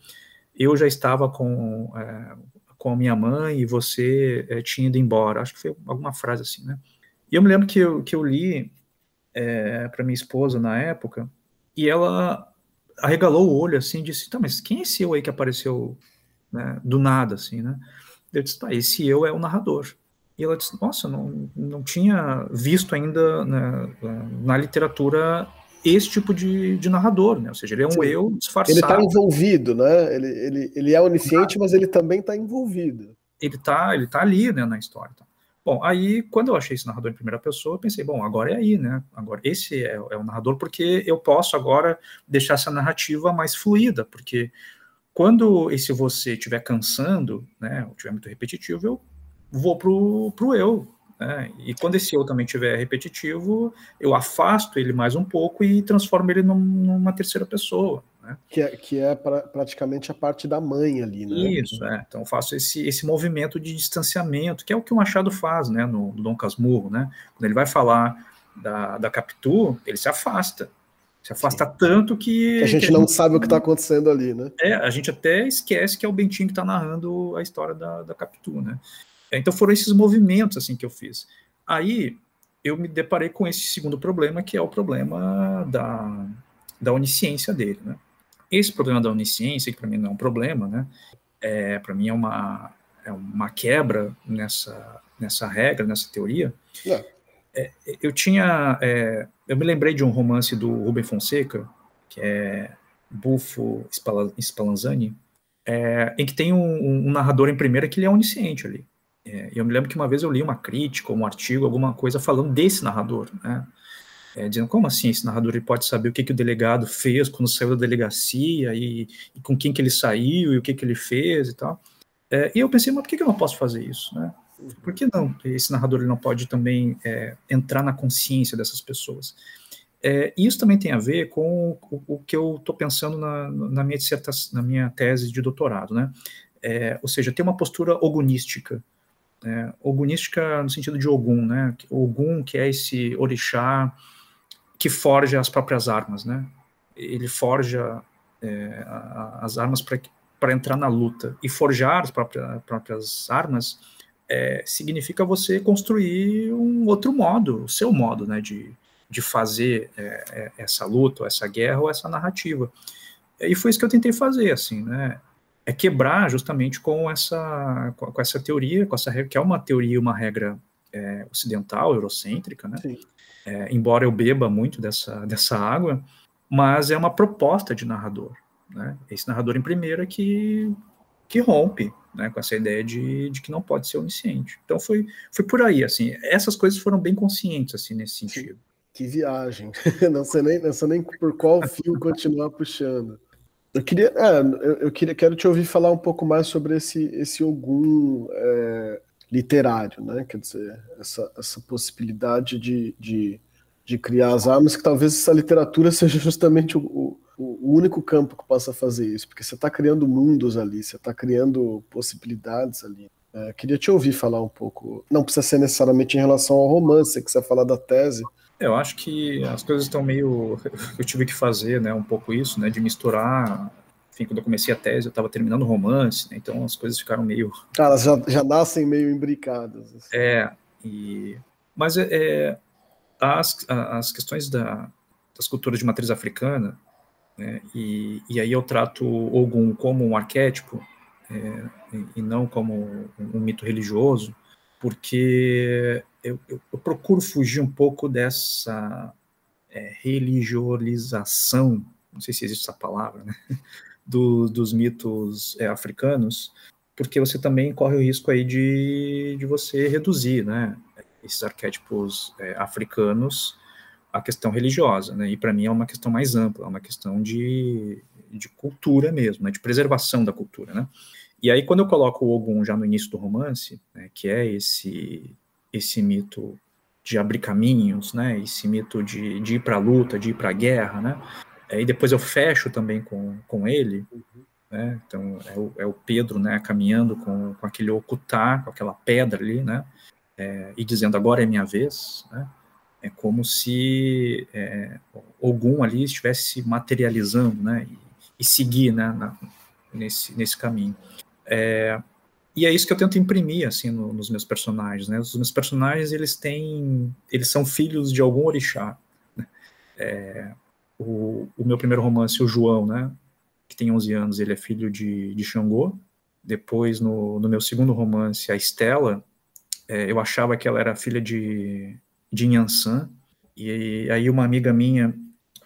eu já estava com, é, com a minha mãe e você é, tinha ido embora. Acho que foi alguma frase assim, né? E eu me lembro que eu, que eu li é, para minha esposa na época, e ela arregalou o olho assim e disse: Tá, mas quem é esse eu aí que apareceu né, do nada, assim, né? Eu disse: Tá, esse eu é o narrador. E ela disse: Nossa, não, não tinha visto ainda né, na literatura esse tipo de, de narrador, né? Ou seja, ele é um Sim. eu disfarçado. Ele está envolvido, né? Ele, ele, ele é onisciente, mas ele também está envolvido. Ele está ele tá ali, né, na história. Então. Bom, aí quando eu achei esse narrador em primeira pessoa, eu pensei, bom, agora é aí, né? Agora esse é, é, o narrador porque eu posso agora deixar essa narrativa mais fluida, porque quando esse você estiver cansando, né, ou estiver muito repetitivo, eu vou pro, pro eu, né? E quando esse eu também estiver repetitivo, eu afasto ele mais um pouco e transformo ele num, numa terceira pessoa. Né? Que é, que é pra, praticamente a parte da mãe ali, né? Isso, é. Então eu faço esse, esse movimento de distanciamento, que é o que o Machado faz, né, no, no Dom Casmurro, né? Quando ele vai falar da, da Capitu, ele se afasta. Se afasta Sim. tanto que, que. a gente que não a gente, sabe o que está acontecendo ali, né? É, a gente até esquece que é o Bentinho que está narrando a história da, da Capitu, né? Então foram esses movimentos assim que eu fiz. Aí eu me deparei com esse segundo problema, que é o problema da, da onisciência dele, né? Esse problema da onisciência, que para mim não é um problema, né? É, para mim é uma, é uma quebra nessa, nessa regra, nessa teoria. É. É, eu tinha, é, eu me lembrei de um romance do Rubem Fonseca, que é Bufo Spallanzani, é, em que tem um, um, narrador em primeira que ele é onisciente ali. É, eu me lembro que uma vez eu li uma crítica, um artigo, alguma coisa falando desse narrador, né? é, dizendo como assim esse narrador ele pode saber o que, que o delegado fez quando saiu da delegacia e, e com quem que ele saiu e o que, que ele fez e tal. É, e eu pensei, mas por que, que eu não posso fazer isso, né? Por que não? Esse narrador ele não pode também é, entrar na consciência dessas pessoas. É, isso também tem a ver com o, o que eu estou pensando na, na, minha dissertação, na minha tese de doutorado, né? É, ou seja, tem uma postura ogunística, né? ogunística no sentido de Ogum, né? Ogum que é esse orixá que forja as próprias armas, né? Ele forja é, as armas para entrar na luta. E forjar as próprias, próprias armas é, significa você construir um outro modo, o seu modo, né? De, de fazer é, é essa luta, essa guerra, ou essa narrativa. E foi isso que eu tentei fazer, assim, né? É quebrar justamente com essa, com essa teoria, com essa regra, que é uma teoria, uma regra é, ocidental, eurocêntrica, né? É, embora eu beba muito dessa, dessa água, mas é uma proposta de narrador. Né? Esse narrador em primeira que, que rompe né, com essa ideia de, de que não pode ser onisciente. Então foi, foi por aí, assim, essas coisas foram bem conscientes, assim, nesse sentido. Que viagem, não sei nem, não sei nem por qual fio continuar puxando. Eu queria, é, eu, eu, queria, quero te ouvir falar um pouco mais sobre esse, esse Ogum é, literário, né? Quer dizer, essa, essa possibilidade de, de, de criar as armas, que talvez essa literatura seja justamente o, o, o único campo que possa fazer isso, porque você está criando mundos ali, você está criando possibilidades ali. É, queria te ouvir falar um pouco, não precisa ser necessariamente em relação ao romance, você quiser falar da tese. Eu acho que as coisas estão meio. Eu tive que fazer, né, um pouco isso, né, de misturar enfim, quando eu comecei a tese, eu estava terminando o romance, né, então as coisas ficaram meio. Ah, elas já, já nascem meio imbricadas. Assim. É, e... mas é, é, as, as questões da, das culturas de matriz africana, né, e, e aí eu trato Ogum como um arquétipo é, e, não como um, mito religioso, porque eu, eu, eu, procuro fugir um pouco dessa é, não sei se existe essa palavra, né, do, dos mitos é, africanos, porque você também corre o risco aí de, de você reduzir, né, esses arquétipos é, africanos à questão religiosa, né, e para mim é uma questão mais ampla, é uma questão de, de cultura mesmo, né, de preservação da cultura, né. E aí quando eu coloco o Ogum já no início do romance, né, que é esse esse mito de abrir caminhos, né, esse mito de, de ir para a luta, de ir para a guerra, né, e depois eu fecho também com, com ele, uhum né? Então é o, é o, Pedro, né, caminhando com, com aquele ocultar, com aquela pedra ali, né? É, e dizendo agora é minha vez, né? É como se é, algum ali estivesse se materializando, né? E, e seguir, né? Na, nesse nesse caminho. É, e é isso que eu tento imprimir assim no, nos meus personagens, né? Os meus personagens eles têm, eles são filhos de algum orixá. Né? É, o, o, meu primeiro romance, o João, né? que tem 11 anos, ele é filho de, de Xangô. Depois, no, no meu segundo romance, a Estela, é, eu achava que ela era filha de, de Nhansan. E aí uma amiga minha,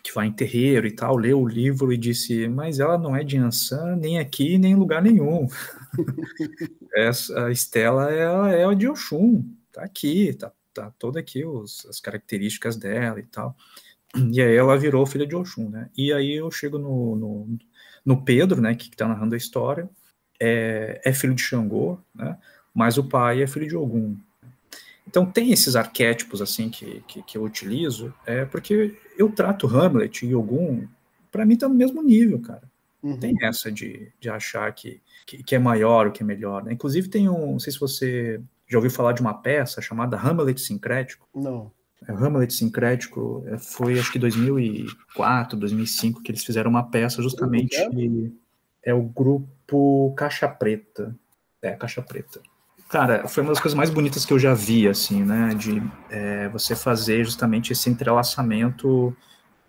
que vai em terreiro e tal, leu o livro e disse, mas ela não é de Nhansan, nem aqui, nem em lugar nenhum. Essa, a Estela, ela é de Oxum, tá aqui, tá, tá toda aqui os, as características dela e tal. E aí ela virou filha de Oxum, né? E aí eu chego no, no, no Pedro, né, que está narrando a história, é, é, filho de Xangô, né, mas o pai é filho de Ogum. Então tem esses arquétipos assim que, que, que eu utilizo, é porque eu trato Hamlet e Ogum, para mim tá no mesmo nível, cara. Uhum. Tem essa de, de achar que, que, que, é maior, o que é melhor. Né? Inclusive tem um, não sei se você já ouviu falar de uma peça chamada Hamlet Sincrético. Não. É, Hamlet sincrético é, foi acho que 2004, 2005 que eles fizeram uma peça justamente é o grupo Caixa Preta. É, Caixa Preta. Cara, foi uma das coisas mais bonitas que eu já vi, assim, né? De é, você fazer justamente esse entrelaçamento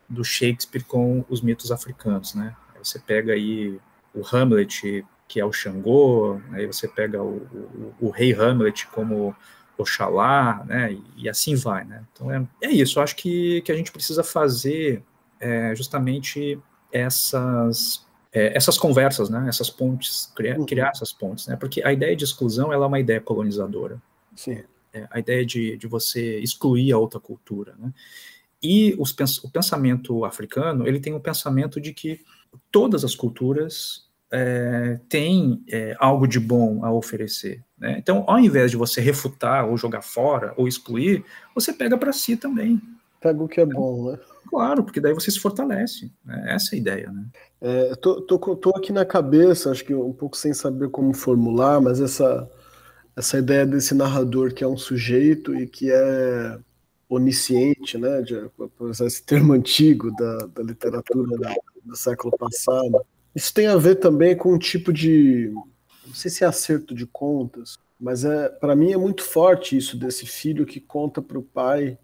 do Shakespeare com os mitos africanos, né? Você pega aí o Hamlet, que é o Xangô, aí você pega o, o, o rei Hamlet como Oxalá, né, e, e assim vai, né. Então é, é isso, eu acho que, que a gente precisa fazer é, justamente essas, é, essas conversas, né, essas pontes, criar, uhum. criar, essas pontes, né, porque a ideia de exclusão, ela é uma ideia colonizadora. Sim. É, a ideia de, de você excluir a outra cultura, né. E os, o pensamento africano, ele tem o pensamento de que todas as culturas é, têm é, algo de bom a oferecer, né? Então, ao invés de você refutar ou jogar fora ou excluir, você pega para si também. Pega o que é bom, né? Claro, porque daí você se fortalece. Né? Essa é a ideia, né? É, tô, tô, tô aqui na cabeça, acho que um pouco sem saber como formular, mas essa, essa ideia desse narrador que é um sujeito e que é onisciente, né? De, esse termo antigo da, da literatura do, do século passado. Isso tem a ver também com um tipo de não sei se é acerto de contas, mas é para mim é muito forte isso desse filho que conta para o pai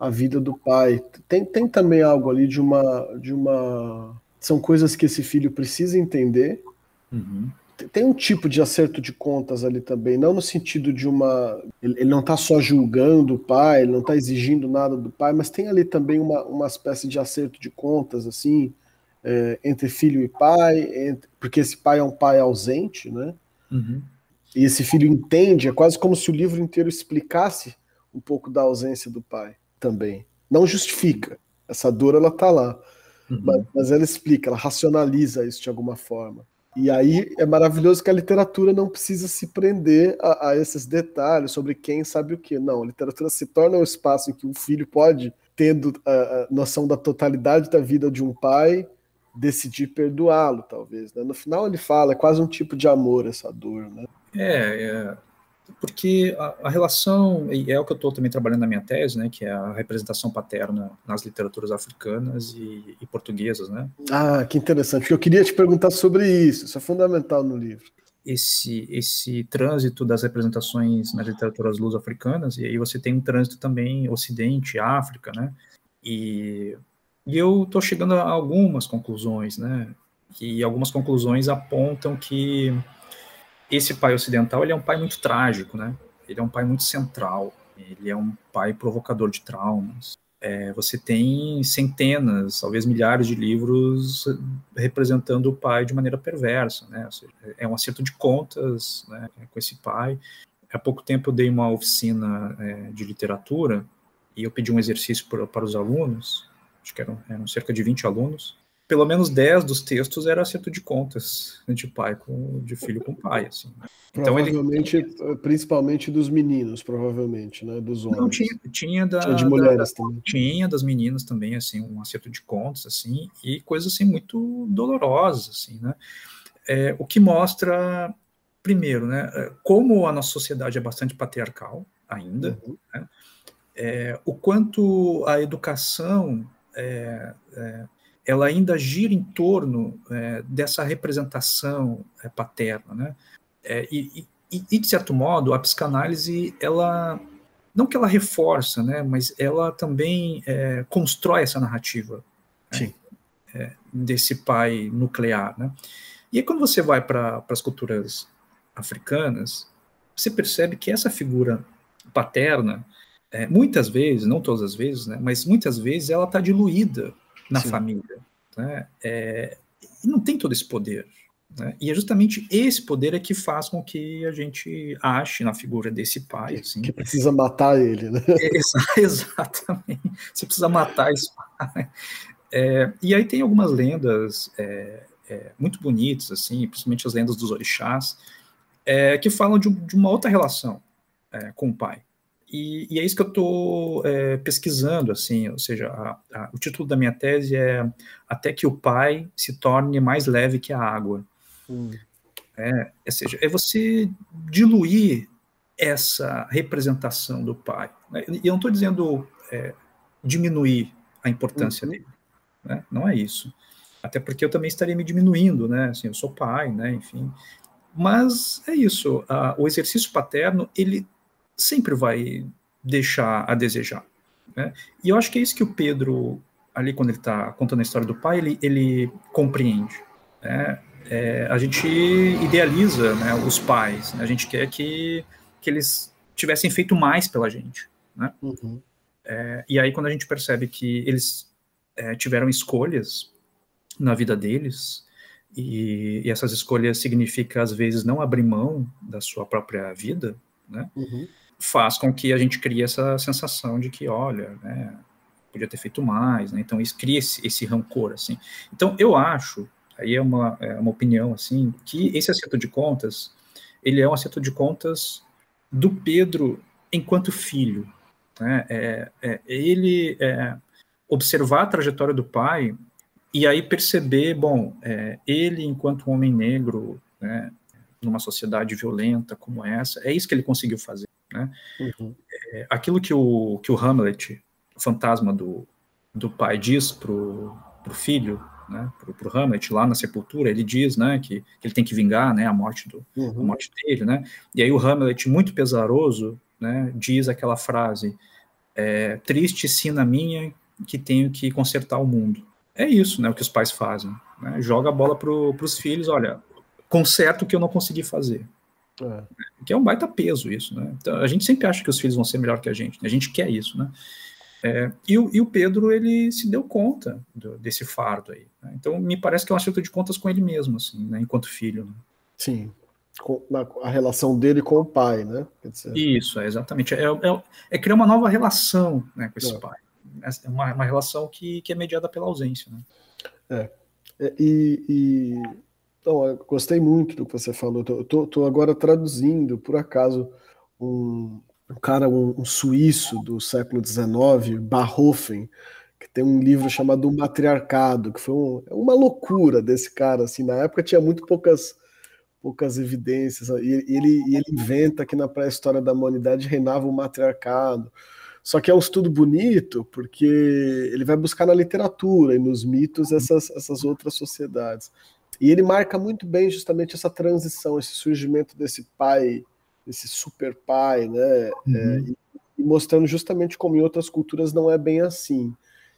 a vida do pai. Tem, tem também algo ali de uma de uma são coisas que esse filho precisa entender. Uhum. Tem um tipo de acerto de contas ali também, não no sentido de uma. Ele, não está só julgando o pai, ele não está exigindo nada do pai, mas tem ali também uma, uma espécie de acerto de contas, assim, é, entre filho e pai, entre, porque esse pai é um pai ausente, né? Uhum. E esse filho entende, é quase como se o livro inteiro explicasse um pouco da ausência do pai também. Não justifica, essa dor ela tá lá, uhum. mas, mas ela explica, ela racionaliza isso de alguma forma. E aí é maravilhoso que a literatura não precisa se prender a, a, esses detalhes sobre quem sabe o que. Não, a literatura se torna um espaço em que o filho pode, tendo a, a noção da totalidade da vida de um pai, decidir perdoá-lo, talvez. Né? No final ele fala, é quase um tipo de amor essa dor, né? É, é porque a, a, relação, e é o que eu estou também trabalhando na minha tese, né, que é a representação paterna nas literaturas africanas e, e portuguesas, né? Ah, que interessante, porque eu queria te perguntar sobre isso, isso é fundamental no livro. Esse, esse trânsito das representações nas literaturas luso-africanas, e aí você tem um trânsito também Ocidente, África, né? E E eu estou chegando a algumas conclusões, né? E algumas conclusões apontam que esse pai ocidental ele é um pai muito trágico, né? Ele é um pai muito central. Ele é um pai provocador de traumas. É, você tem centenas, talvez milhares de livros representando o pai de maneira perversa, né? É um acerto de contas né, com esse pai. Há pouco tempo eu dei uma oficina é, de literatura e eu pedi um exercício para, para os alunos, acho que eram, eram cerca de 20 alunos, pelo menos 10 dos textos era acerto de contas de pai com de filho com pai, assim. Então provavelmente, ele... principalmente dos meninos, provavelmente, né, dos homens. Não, tinha, tinha, da, tinha de mulheres da, também. Tinha das meninas também, assim, um acerto de contas, assim, e coisas assim muito dolorosas, assim, né? É, o que mostra, primeiro, né, é, como a nossa sociedade é bastante patriarcal ainda, uhum. né? É, o quanto a educação é, é, ela ainda gira em torno é, dessa representação é, paterna, né? É, e, e, e, de certo modo, a psicanálise, ela não que ela reforça, né? Mas ela também é, constrói essa narrativa né? É, desse pai nuclear, né? E aí, quando você vai para as culturas africanas, você percebe que essa figura paterna, é, muitas vezes, não todas as vezes, né, mas muitas vezes ela está diluída na Sim. família. Né? É, não tem todo esse poder. Né? E é justamente esse poder é que faz com que a gente ache na figura desse pai. Assim, que precisa matar ele, né? É, exatamente. Você precisa matar esse pai. É, e aí tem algumas lendas é, é, muito bonitas, assim, principalmente as lendas dos orixás, é, que falam de, de, uma outra relação com o pai. E, e, é isso que eu estou é, pesquisando, assim, ou seja, a, a, o título da minha tese é Até que o Pai se torne mais leve que a água. Hum. É, ou seja, é você diluir essa representação do pai. Né? E eu não estou dizendo é, diminuir a importância uhum. dele, né? não é isso. Até porque eu também estaria me diminuindo, né? Assim, eu sou pai, né? Enfim. Mas é isso. A, o exercício paterno ele sempre vai deixar a desejar. Né? E eu acho que é isso que o Pedro, ali quando ele está contando a história do pai, ele, ele compreende. Né? É, a gente idealiza né, os pais, né? a gente quer que, que eles tivessem feito mais pela gente. Né? Uhum. É, e aí, quando a gente percebe que eles é, tiveram escolhas na vida deles, e, e, essas escolhas significam, às vezes, não abrir mão da sua própria vida, né? Uhum faz com que a gente crie essa sensação de que, olha, né, podia ter feito mais, né? Então isso cria esse, esse rancor, assim. Então eu acho, aí é uma, é uma opinião, assim, que esse acerto de contas, ele é um acerto de contas do Pedro enquanto filho, né? É, é ele é, observar a trajetória do pai e aí perceber, bom, é, ele enquanto homem negro, né, numa sociedade violenta como essa, é isso que ele conseguiu fazer. Né? Uhum. É, aquilo que o, que o Hamlet, o fantasma do, do pai, diz pro, pro filho, né, pro, pro Hamlet, lá na sepultura, ele diz né, que, que ele tem que vingar né, a, morte do, uhum. a morte dele. Né? E aí o Hamlet, muito pesaroso, né, diz aquela frase, é, triste sina minha que tenho que consertar o mundo. É isso né, o que os pais fazem. Né? Joga a bola para os filhos, olha, conserta o que eu não consegui fazer. É. Que é um baita peso isso, né? Então, a gente sempre acha que os filhos vão ser melhor que a gente, né? a gente quer isso, né? É, e, o, e, o, Pedro, ele se deu conta do, desse fardo aí. Né? Então, me parece que é um acerto de contas com ele mesmo, assim, né? enquanto filho. Né? Sim, com, na, a relação dele com o pai, né? Isso, é, exatamente. É, é, é, criar uma nova relação né, com esse é. pai. É uma, uma relação que, que é mediada pela ausência, né? É. é e, e então, gostei muito do que você falou. Tô agora traduzindo, por acaso, um, um cara, um, um, suíço do século XIX, Barhofen, que tem um livro chamado O Matriarcado, que foi um, é uma loucura desse cara. Assim, na época tinha muito poucas poucas evidências. E ele, ele inventa que na pré-história da humanidade reinava o matriarcado. Só que é um estudo bonito, porque ele vai buscar na literatura e nos mitos essas, essas outras sociedades. E ele marca muito bem justamente essa transição, esse surgimento desse pai, desse super pai, né? Uhum. É, e, e, mostrando justamente como em outras culturas não é bem assim.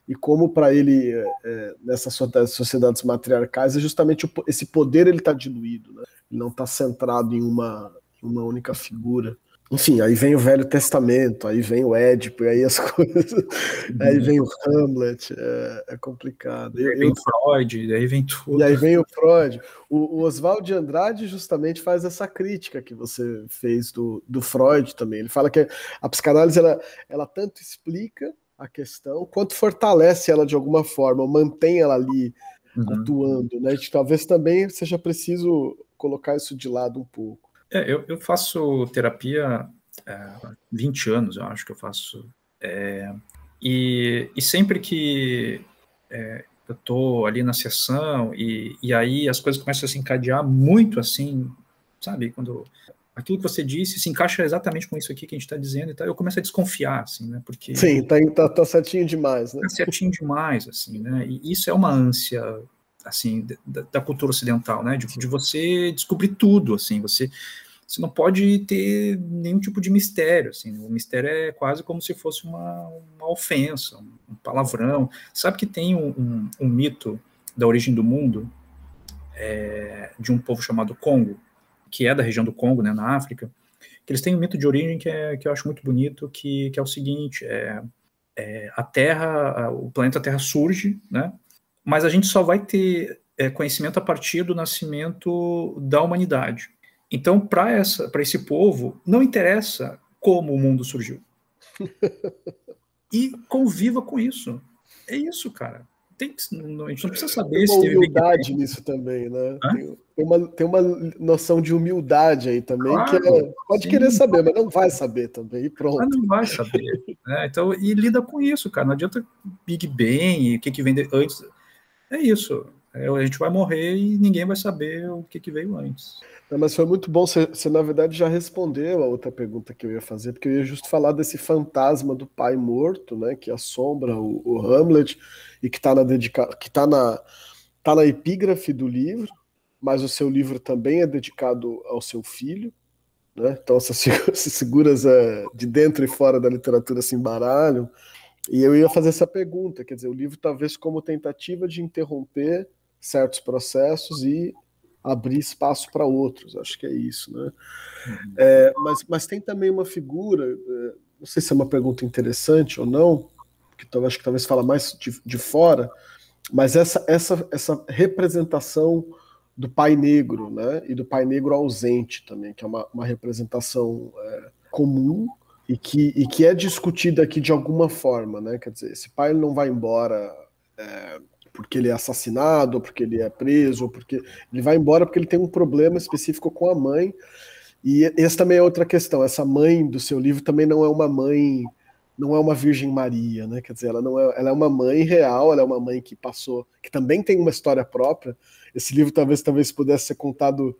e como para ele é, nessas sociedades matriarcais é justamente esse poder ele está diluído, né? ele não está centrado em uma, uma única figura. Enfim, aí vem o Velho Testamento, aí vem o Édipo, aí as coisas. Uhum. Aí vem o Hamlet, é, é complicado. aí vem o Freud, aí vem tudo. E aí vem o Freud. O, o Oswald de Andrade justamente faz essa crítica que você fez do, do Freud também. Ele fala que a psicanálise ela, ela tanto explica a questão quanto fortalece ela de alguma forma, mantém ela ali uhum. atuando. Né? Talvez também seja preciso colocar isso de lado um pouco. É, eu, eu, faço terapia há 20 anos, eu acho que eu faço. É, e, e, sempre que é, eu estou ali na sessão e, e aí as coisas começam a se encadear muito assim, sabe? Quando aquilo que você disse se encaixa exatamente com isso aqui que a gente está dizendo e tal, eu começo a desconfiar, assim, né? Porque sim, tá, tá, tá certinho demais, né? Tá certinho demais, assim, né? E isso é uma ânsia assim da, da cultura ocidental, né? De, de, você descobrir tudo, assim, você você não pode ter nenhum tipo de mistério, assim, o mistério é quase como se fosse uma, uma ofensa, um palavrão. Sabe que tem um, um, um mito da origem do mundo é, de um povo chamado Congo, que é da região do Congo, né, na África, que eles têm um mito de origem que, é, que eu acho muito bonito, que, que é o seguinte, é, é a Terra, o planeta Terra surge, né, mas a gente só vai ter é, conhecimento a partir do nascimento da humanidade. Então, para esse povo, não interessa como o mundo surgiu. e conviva com isso. É isso, cara. Tem, não, a gente não precisa saber tem uma humildade nisso também, né? Tem, uma, tem uma noção de humildade aí também, claro, que é, pode sim. querer saber, mas não vai saber também, e pronto. Mas não vai saber. né? Então, e lida com isso, cara. Não adianta Big Bang e o que, que vem de, antes. É isso. É, a gente vai morrer e ninguém vai saber o que, que veio antes. Não, mas foi muito bom. Você, você, na verdade, já respondeu a outra pergunta que eu ia fazer, porque eu ia justo falar desse fantasma do pai morto, né? Que assombra o, o Hamlet e que está na, dedica... que tá na, tá na epígrafe do livro, mas o seu livro também é dedicado ao seu filho. Né? Então essas, essas figuras é, de dentro e fora da literatura se embaralham. E eu ia fazer essa pergunta, quer dizer, o livro talvez como tentativa de interromper certos processos e abrir espaço para outros. Acho que é isso, né? Uhum. É, mas, mas tem também uma figura, é, não sei se é uma pergunta interessante ou não, que eu acho que talvez fala mais de, de fora, mas essa, essa, essa representação do pai negro, né? E do pai negro ausente também, que é uma, uma representação é, comum e que, e que é discutida aqui de alguma forma, né? Quer dizer, esse pai não vai embora é, porque ele é assassinado, ou porque ele é preso, porque ele vai embora porque ele tem um problema específico com a mãe. E essa também é outra questão. Essa mãe do seu livro também não é uma mãe, não é uma Virgem Maria, né? Quer dizer, ela não é, ela é uma mãe real, ela é uma mãe que passou, que também tem uma história própria. Esse livro talvez talvez pudesse ser contado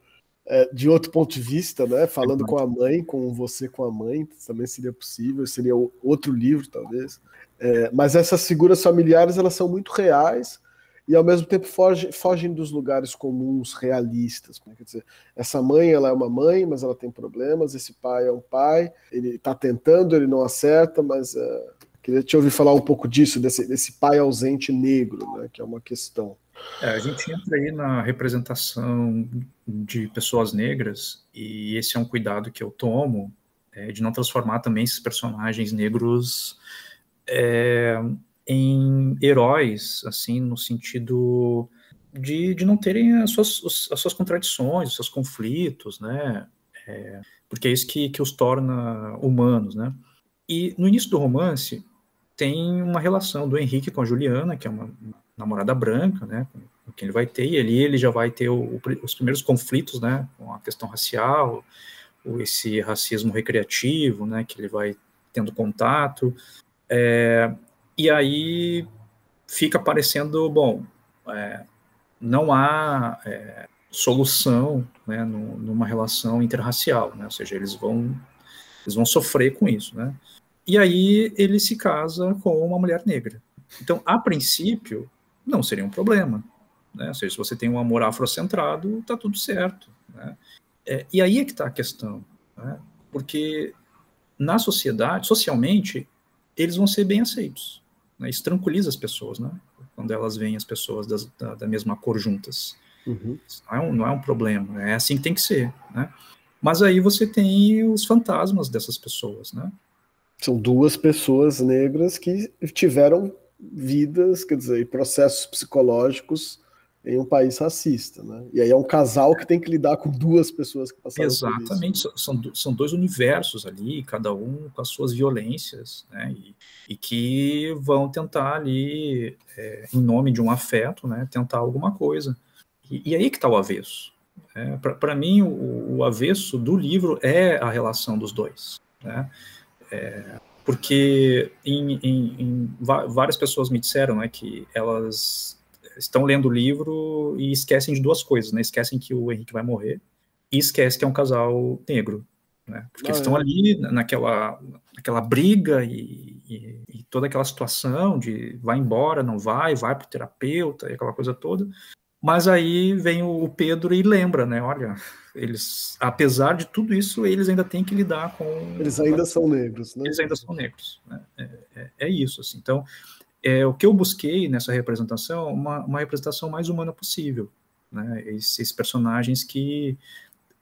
é, de outro ponto de vista, né? Falando com a mãe, com você com a mãe, também seria possível. Seria outro livro, talvez. É, mas essas figuras familiares elas são muito reais e ao mesmo tempo fogem, fogem dos lugares comuns realistas. Né? Quer dizer, essa mãe ela é uma mãe, mas ela tem problemas. Esse pai é um pai, ele está tentando, ele não acerta, mas uh, queria te ouvir falar um pouco disso desse, desse pai ausente negro, né? Que é uma questão. É, a gente entra aí na representação de pessoas negras e esse é um cuidado que eu tomo é, de não transformar também esses personagens negros é, em heróis, assim, no sentido de, de não terem as suas, as suas contradições, os seus conflitos, né? É, porque é isso que, que os torna humanos, né? E no início do romance tem uma relação do Henrique com a Juliana, que é uma, namorada branca, né? Com quem ele vai ter, e ali ele já vai ter o, os primeiros conflitos, né? Com a questão racial, esse racismo recreativo, né? Que ele vai tendo contato. É, e aí fica parecendo, bom, é, não há é, solução né, no, numa relação interracial, né? ou seja, eles vão, eles vão sofrer com isso. Né? E aí ele se casa com uma mulher negra. Então, a princípio, não seria um problema. Né? Ou seja, se você tem um amor afrocentrado, está tudo certo. Né? É, e aí é que está a questão. Né? Porque na sociedade, socialmente, eles vão ser bem aceitos. Né? Isso tranquiliza as pessoas, né? Quando elas veem as pessoas das, da, da, mesma cor juntas. Uhum. Não, é um, não é um problema, é assim que tem que ser, né? Mas aí você tem os fantasmas dessas pessoas, né? São duas pessoas negras que tiveram vidas, quer dizer, processos psicológicos em um país racista, né? E aí é um casal que tem que lidar com duas pessoas que passaram Exatamente, por isso. São, são dois universos ali, cada um com as suas violências, né? E, e que vão tentar ali, é, em nome de um afeto, né? Tentar alguma coisa. E, e aí que está o avesso. É, Para mim, o, o, avesso do livro é a relação dos dois, né? É, porque em, em, em, várias pessoas me disseram né, que elas estão lendo o livro e esquecem de duas coisas, né? Esquecem que o Henrique vai morrer e esquecem que é um casal negro, né? Porque ah, eles estão é. ali naquela, naquela briga e, e, e, toda aquela situação de vai embora, não vai, vai para o terapeuta e aquela coisa toda. Mas aí vem o Pedro e lembra, né? Olha, eles, apesar de tudo isso, eles ainda têm que lidar com. Eles ainda são negros, né? Eles ainda são negros. Né? É, é, é, isso, assim. Então, é, o que eu busquei nessa representação, uma, uma representação mais humana possível, né? Esses personagens que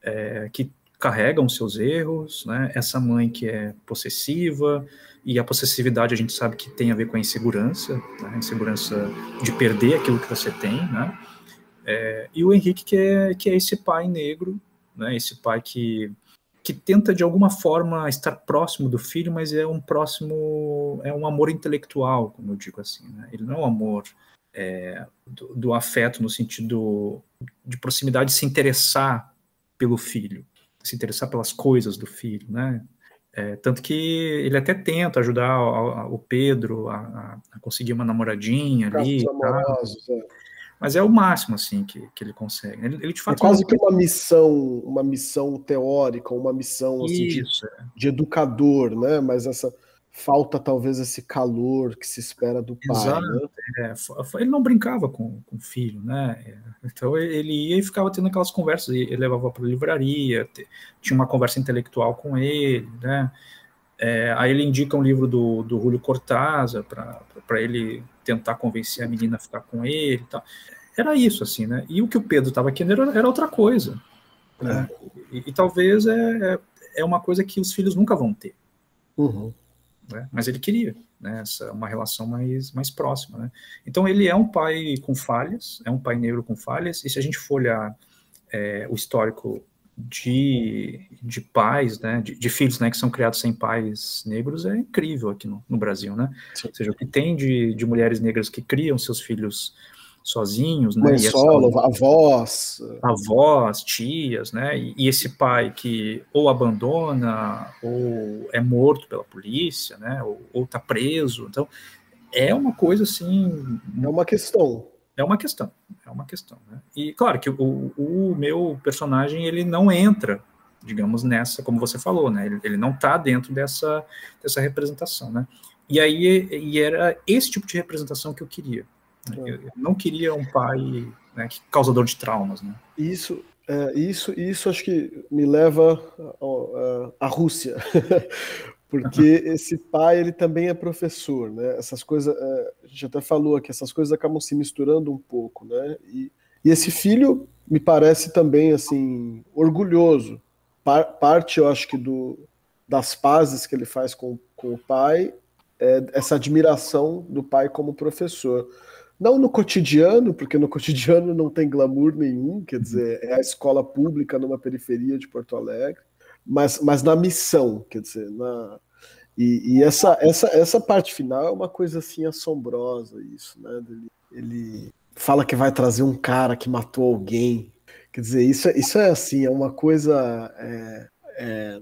é, que carregam seus erros, né? Essa mãe que é possessiva e a possessividade a gente sabe que tem a ver com a insegurança, né? a insegurança de perder aquilo que você tem, né? É, e o Henrique que é que é esse pai negro, né? Esse pai que que tenta de alguma forma estar próximo do filho, mas é um próximo, é um amor intelectual, como eu digo assim. Né? Ele não é um amor é, do, do, afeto no sentido de proximidade, se interessar pelo filho, se interessar pelas coisas do filho, né? É, tanto que ele até tenta ajudar o, o Pedro a, a, conseguir uma namoradinha ali. Amorosos, é mas é o máximo assim que, que ele consegue. Ele, ele de fato é quase que uma missão, uma missão teórica, uma missão assim, de, é. de, educador, né? Mas essa falta talvez esse calor que se espera do pai. Exato. Né? É, ele não brincava com, com o filho, né? É, então ele ia e ficava tendo aquelas conversas, ele levava para a livraria, tinha uma conversa intelectual com ele, né? É, aí ele indica um livro do, do Julio Cortázar para ele tentar convencer a menina a ficar com ele e tal. Era isso, assim, né? E o que o Pedro estava querendo era, era, outra coisa. Né? É. E, e, talvez é, é uma coisa que os filhos nunca vão ter. Uhum. Né? Mas ele queria, né? Essa, uma relação mais, mais próxima, né? Então ele é um pai com falhas, é um pai negro com falhas, e se a gente for olhar é, o histórico de, de pais, né, de, de, filhos, né, que são criados sem pais negros é incrível aqui no, no Brasil, né? Sim. Ou seja, o que tem de, de mulheres negras que criam seus filhos sozinhos, né? Mãe solo, essa, avós. Avós, tias, né? E, e, esse pai que ou abandona, ou é morto pela polícia, né? Ou, ou tá preso. Então, é uma coisa assim... É uma questão é uma questão, é uma questão. Né? E claro que o, o, meu personagem ele não entra, digamos nessa, como você falou, né? Ele, ele não está dentro dessa dessa representação, né? E aí e era esse tipo de representação que eu queria. Né? Eu, eu, não queria um pai né, causador de traumas, né? Isso é, isso, isso acho que me leva à Rússia, porque esse pai ele também é professor, né? Essas coisas, é, a gente até falou aqui, essas coisas acabam se misturando um pouco, né? E, e esse filho me parece também assim orgulhoso. Par, parte, eu acho que do das pazes que ele faz com, com o pai, é essa admiração do pai como professor. Não no cotidiano, porque no cotidiano não tem glamour nenhum, quer dizer, é a escola pública numa periferia de Porto Alegre mas, mas na missão, quer dizer, na, e, e, essa, essa, essa parte final é uma coisa assim assombrosa, isso, né? Ele, ele, fala que vai trazer um cara que matou alguém. Quer dizer, isso, é, isso é assim, é uma coisa. É, é,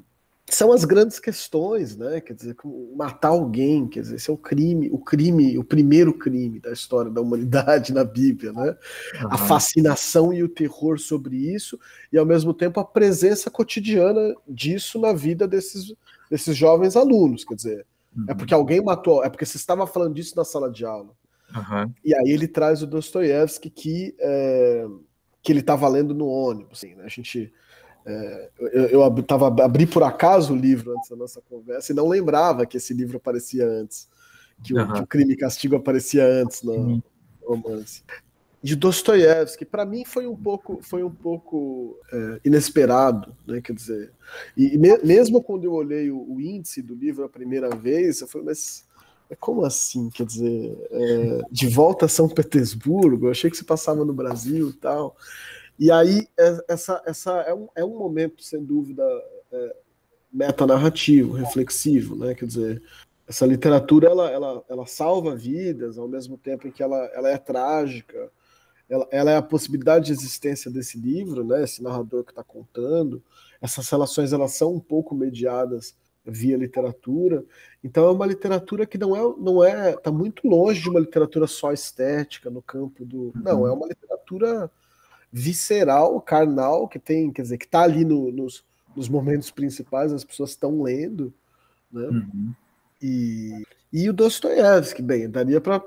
são as grandes questões, né? Quer dizer, matar alguém, quer dizer, esse é o crime, o crime, o primeiro crime da história da humanidade na Bíblia, né? Uhum. A fascinação e o terror sobre isso, e ao mesmo tempo a presença cotidiana disso na vida desses, desses jovens alunos, quer dizer, é uhum. é porque alguém matou, é porque você estava falando disso na sala de aula. Uhum. E aí ele traz o Dostoiévski que, é, que ele estava lendo no ônibus, assim, né? A gente é, eu, eu tava, abri por acaso o livro antes da nossa conversa e não lembrava que esse livro aparecia antes. que, o, que o crime e castigo aparecia antes no uhum. romance. De Dostoiévski, para mim foi um pouco, foi um pouco é, inesperado, né? Quer dizer, e, me, mesmo quando eu olhei o, o, índice do livro a primeira vez, eu falei, mas é como assim? Quer dizer, é, de volta a São Petersburgo, eu achei que se passava no Brasil e tal. E aí, é, essa, essa é, um, é um momento, sem dúvida, é, metanarrativo, reflexivo, né? Quer dizer, essa literatura ela, ela, ela salva vidas ao mesmo tempo em que ela, ela é trágica. Ela, ela é a possibilidade de existência desse livro, né? Esse narrador que está contando. Essas relações elas são um pouco mediadas via literatura. Então é uma literatura que não é não é está muito longe de uma literatura só estética no campo do não é uma literatura visceral, carnal que tem quer dizer que está ali no, nos, nos momentos principais as pessoas estão lendo, né? Uhum. E, e o Dostoiévski, bem, daria para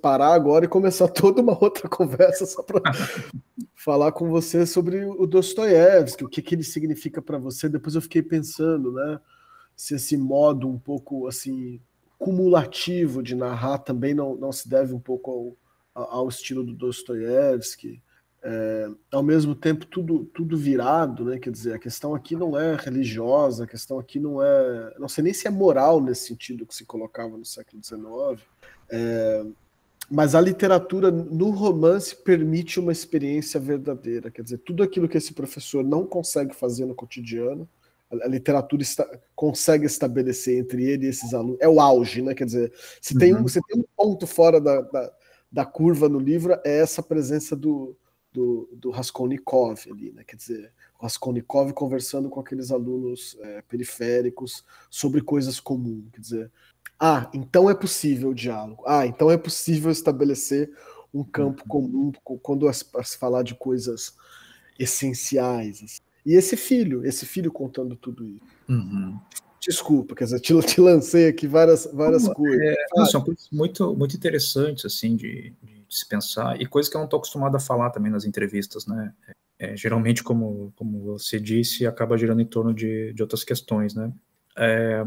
parar agora e começar toda uma outra conversa só para falar com você sobre o Dostoiévski, o que, que ele significa para você. Depois eu fiquei pensando, né? Se esse modo um pouco assim cumulativo de narrar também não, não se deve um pouco ao, ao estilo do Dostoiévski é, ao mesmo tempo tudo, tudo virado, né? Quer dizer, a questão aqui não é religiosa, a questão aqui não é, não sei nem se é moral nesse sentido que se colocava no século XIX, é, mas a literatura no romance permite uma experiência verdadeira, quer dizer, tudo aquilo que esse professor não consegue fazer no cotidiano, a, literatura está, consegue estabelecer entre ele e esses alunos, é o auge, né? Quer dizer, se uhum. tem um, se tem um ponto fora da, da, da curva no livro é essa presença do do, do Raskolnikov ali, né? Quer dizer, o Raskolnikov conversando com aqueles alunos é, periféricos sobre coisas comuns. Quer dizer, ah, então é possível o diálogo. Ah, então é possível estabelecer um campo uhum. comum quando se falar de coisas essenciais. Assim. E esse filho, esse filho contando tudo isso. Uhum. Desculpa, quer dizer, te, te, lancei aqui várias, várias coisas. É, não, são coisas muito, muito interessantes, assim, de, de de se pensar, e coisa que eu não estou acostumado a falar também nas entrevistas, né? É, geralmente, como, como você disse, acaba girando em torno de, de outras questões, né? É,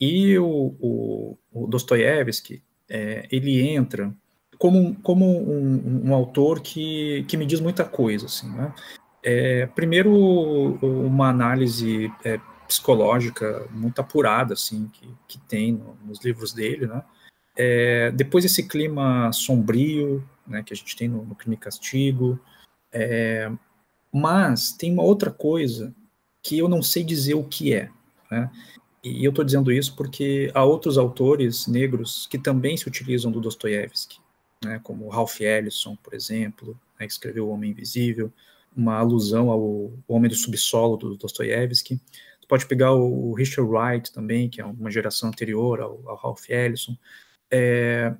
e o, o, o Dostoiévski, é, ele entra como, como um, um, autor que, que me diz muita coisa, assim, né? É, primeiro, uma análise é, psicológica muito apurada, assim, que, que tem no, nos livros dele, né? É, depois esse clima sombrio, né, que a gente tem no, no Crime e Castigo, é, mas tem uma outra coisa que eu não sei dizer o que é, né? E eu estou dizendo isso porque há outros autores negros que também se utilizam do Dostoiévski, né, como Ralph Ellison, por exemplo, né, que escreveu O Homem Invisível, uma alusão ao Homem do Subsolo do Dostoiévski. Você pode pegar o Richard Wright também, que é uma geração anterior ao, ao Ralph Ellison é,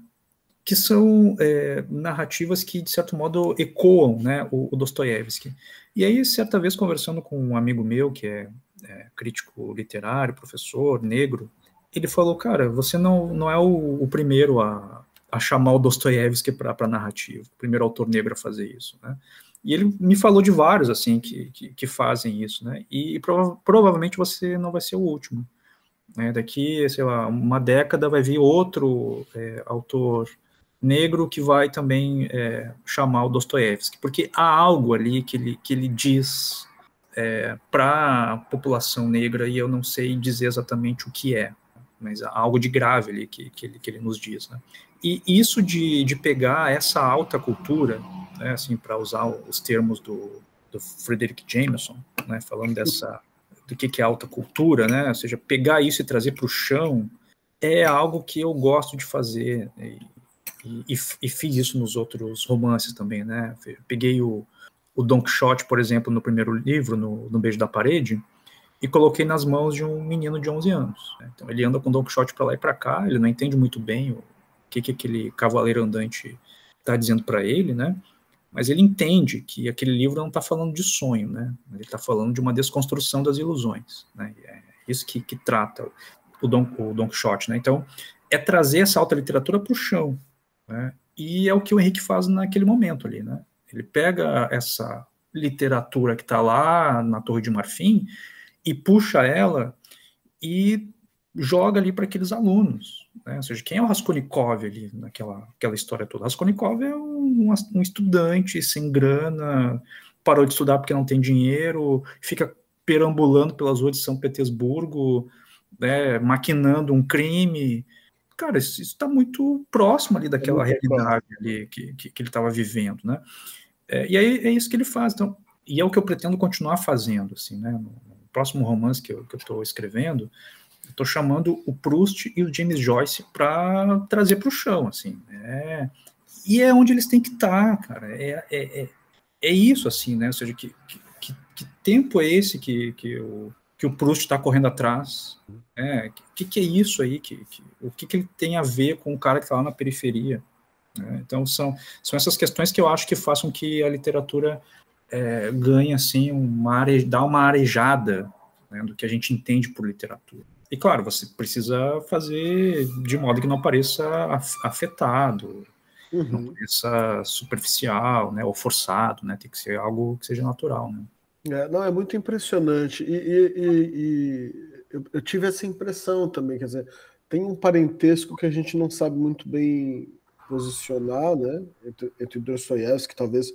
que são é, narrativas que, de certo modo, ecoam né, o, o Dostoiévski. E aí, certa vez, conversando com um amigo meu, que é, é crítico literário, professor, negro, ele falou, cara, você não, não é o, o primeiro a, a chamar o Dostoiévski para narrativa, o primeiro autor negro a fazer isso, né? E ele me falou de vários, assim, que, que, que fazem isso, né? E, e prova provavelmente você não vai ser o último. Né? Daqui, sei lá, uma década vai vir outro é, autor negro que vai também é, chamar o Dostoiévski, porque há algo ali que ele, que ele diz é, para a população negra e eu não sei dizer exatamente o que é, mas há algo de grave ali que, que, ele, que ele nos diz. Né? E isso de, de pegar essa alta cultura, né, assim, para usar os termos do, do Frederick Jameson, né, falando dessa do que, que é alta cultura, né? Ou seja, pegar isso e trazer para o chão é algo que eu gosto de fazer e, e, e, fiz isso nos outros romances também, né? Peguei o, o Don Quixote, por exemplo, no primeiro livro, no, no Beijo da Parede, e coloquei nas mãos de um menino de 11 anos. Né? Então ele anda com Don Quixote para lá e para cá, ele não entende muito bem o que, que aquele cavaleiro andante está dizendo para ele, né? Mas ele entende que aquele livro não está falando de sonho, né? Ele está falando de uma desconstrução das ilusões, né? É isso que, que trata o Don, o Don Quixote, né? Então, é trazer essa alta literatura para o chão, né? E é o que o Henrique faz naquele momento ali, né? Ele pega essa literatura que está lá na Torre de Marfim e puxa ela e joga ali para aqueles alunos. Né? Ou seja, quem é o Raskolnikov ali naquela aquela história toda? Raskolnikov é um, um estudante sem grana, parou de estudar porque não tem dinheiro, fica perambulando pelas ruas de São Petersburgo, né, maquinando um crime. Cara, isso está muito próximo ali daquela é realidade ali que, que, que ele estava vivendo, né? É, e aí é isso que ele faz. Então, e é o que eu pretendo continuar fazendo, assim, né? No, no próximo romance que eu estou escrevendo, estou chamando o Proust e o James Joyce para trazer para o chão, assim. É, e é onde eles têm que estar, tá, cara. É, é, é, é, isso, assim, né? Ou seja, que, que, que tempo é esse que, que, o, que o Proust está correndo atrás? É, que, que é isso aí? Que, que, o que, que ele tem a ver com o cara que está lá na periferia? É, então, são, são essas questões que eu acho que façam que a literatura é, ganhe, assim, uma are, dá uma arejada né, do que a gente entende por literatura. E claro, você precisa fazer de modo que não pareça afetado, uhum. não pareça superficial, né, ou forçado, né, tem que ser algo que seja natural, né. É, não, é muito impressionante. E, e, e, e eu, eu, tive essa impressão também, quer dizer, tem um parentesco que a gente não sabe muito bem posicionar, né, entre, entre Dostoiévski, talvez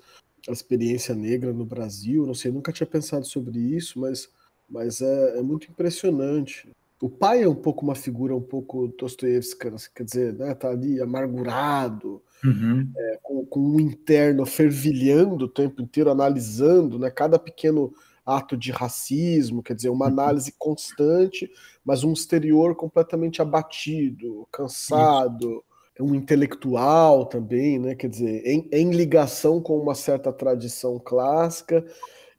a experiência negra no Brasil, não sei, nunca tinha pensado sobre isso, mas, mas é, é muito impressionante o pai é um pouco uma figura um pouco Dostoiévski, quer dizer, né, tá ali amargurado, uhum. é, com, com um interno fervilhando o tempo inteiro, analisando né, cada pequeno ato de racismo, quer dizer, uma uhum. análise constante, mas um exterior completamente abatido, cansado, um intelectual também, né, quer dizer, em, em ligação com uma certa tradição clássica,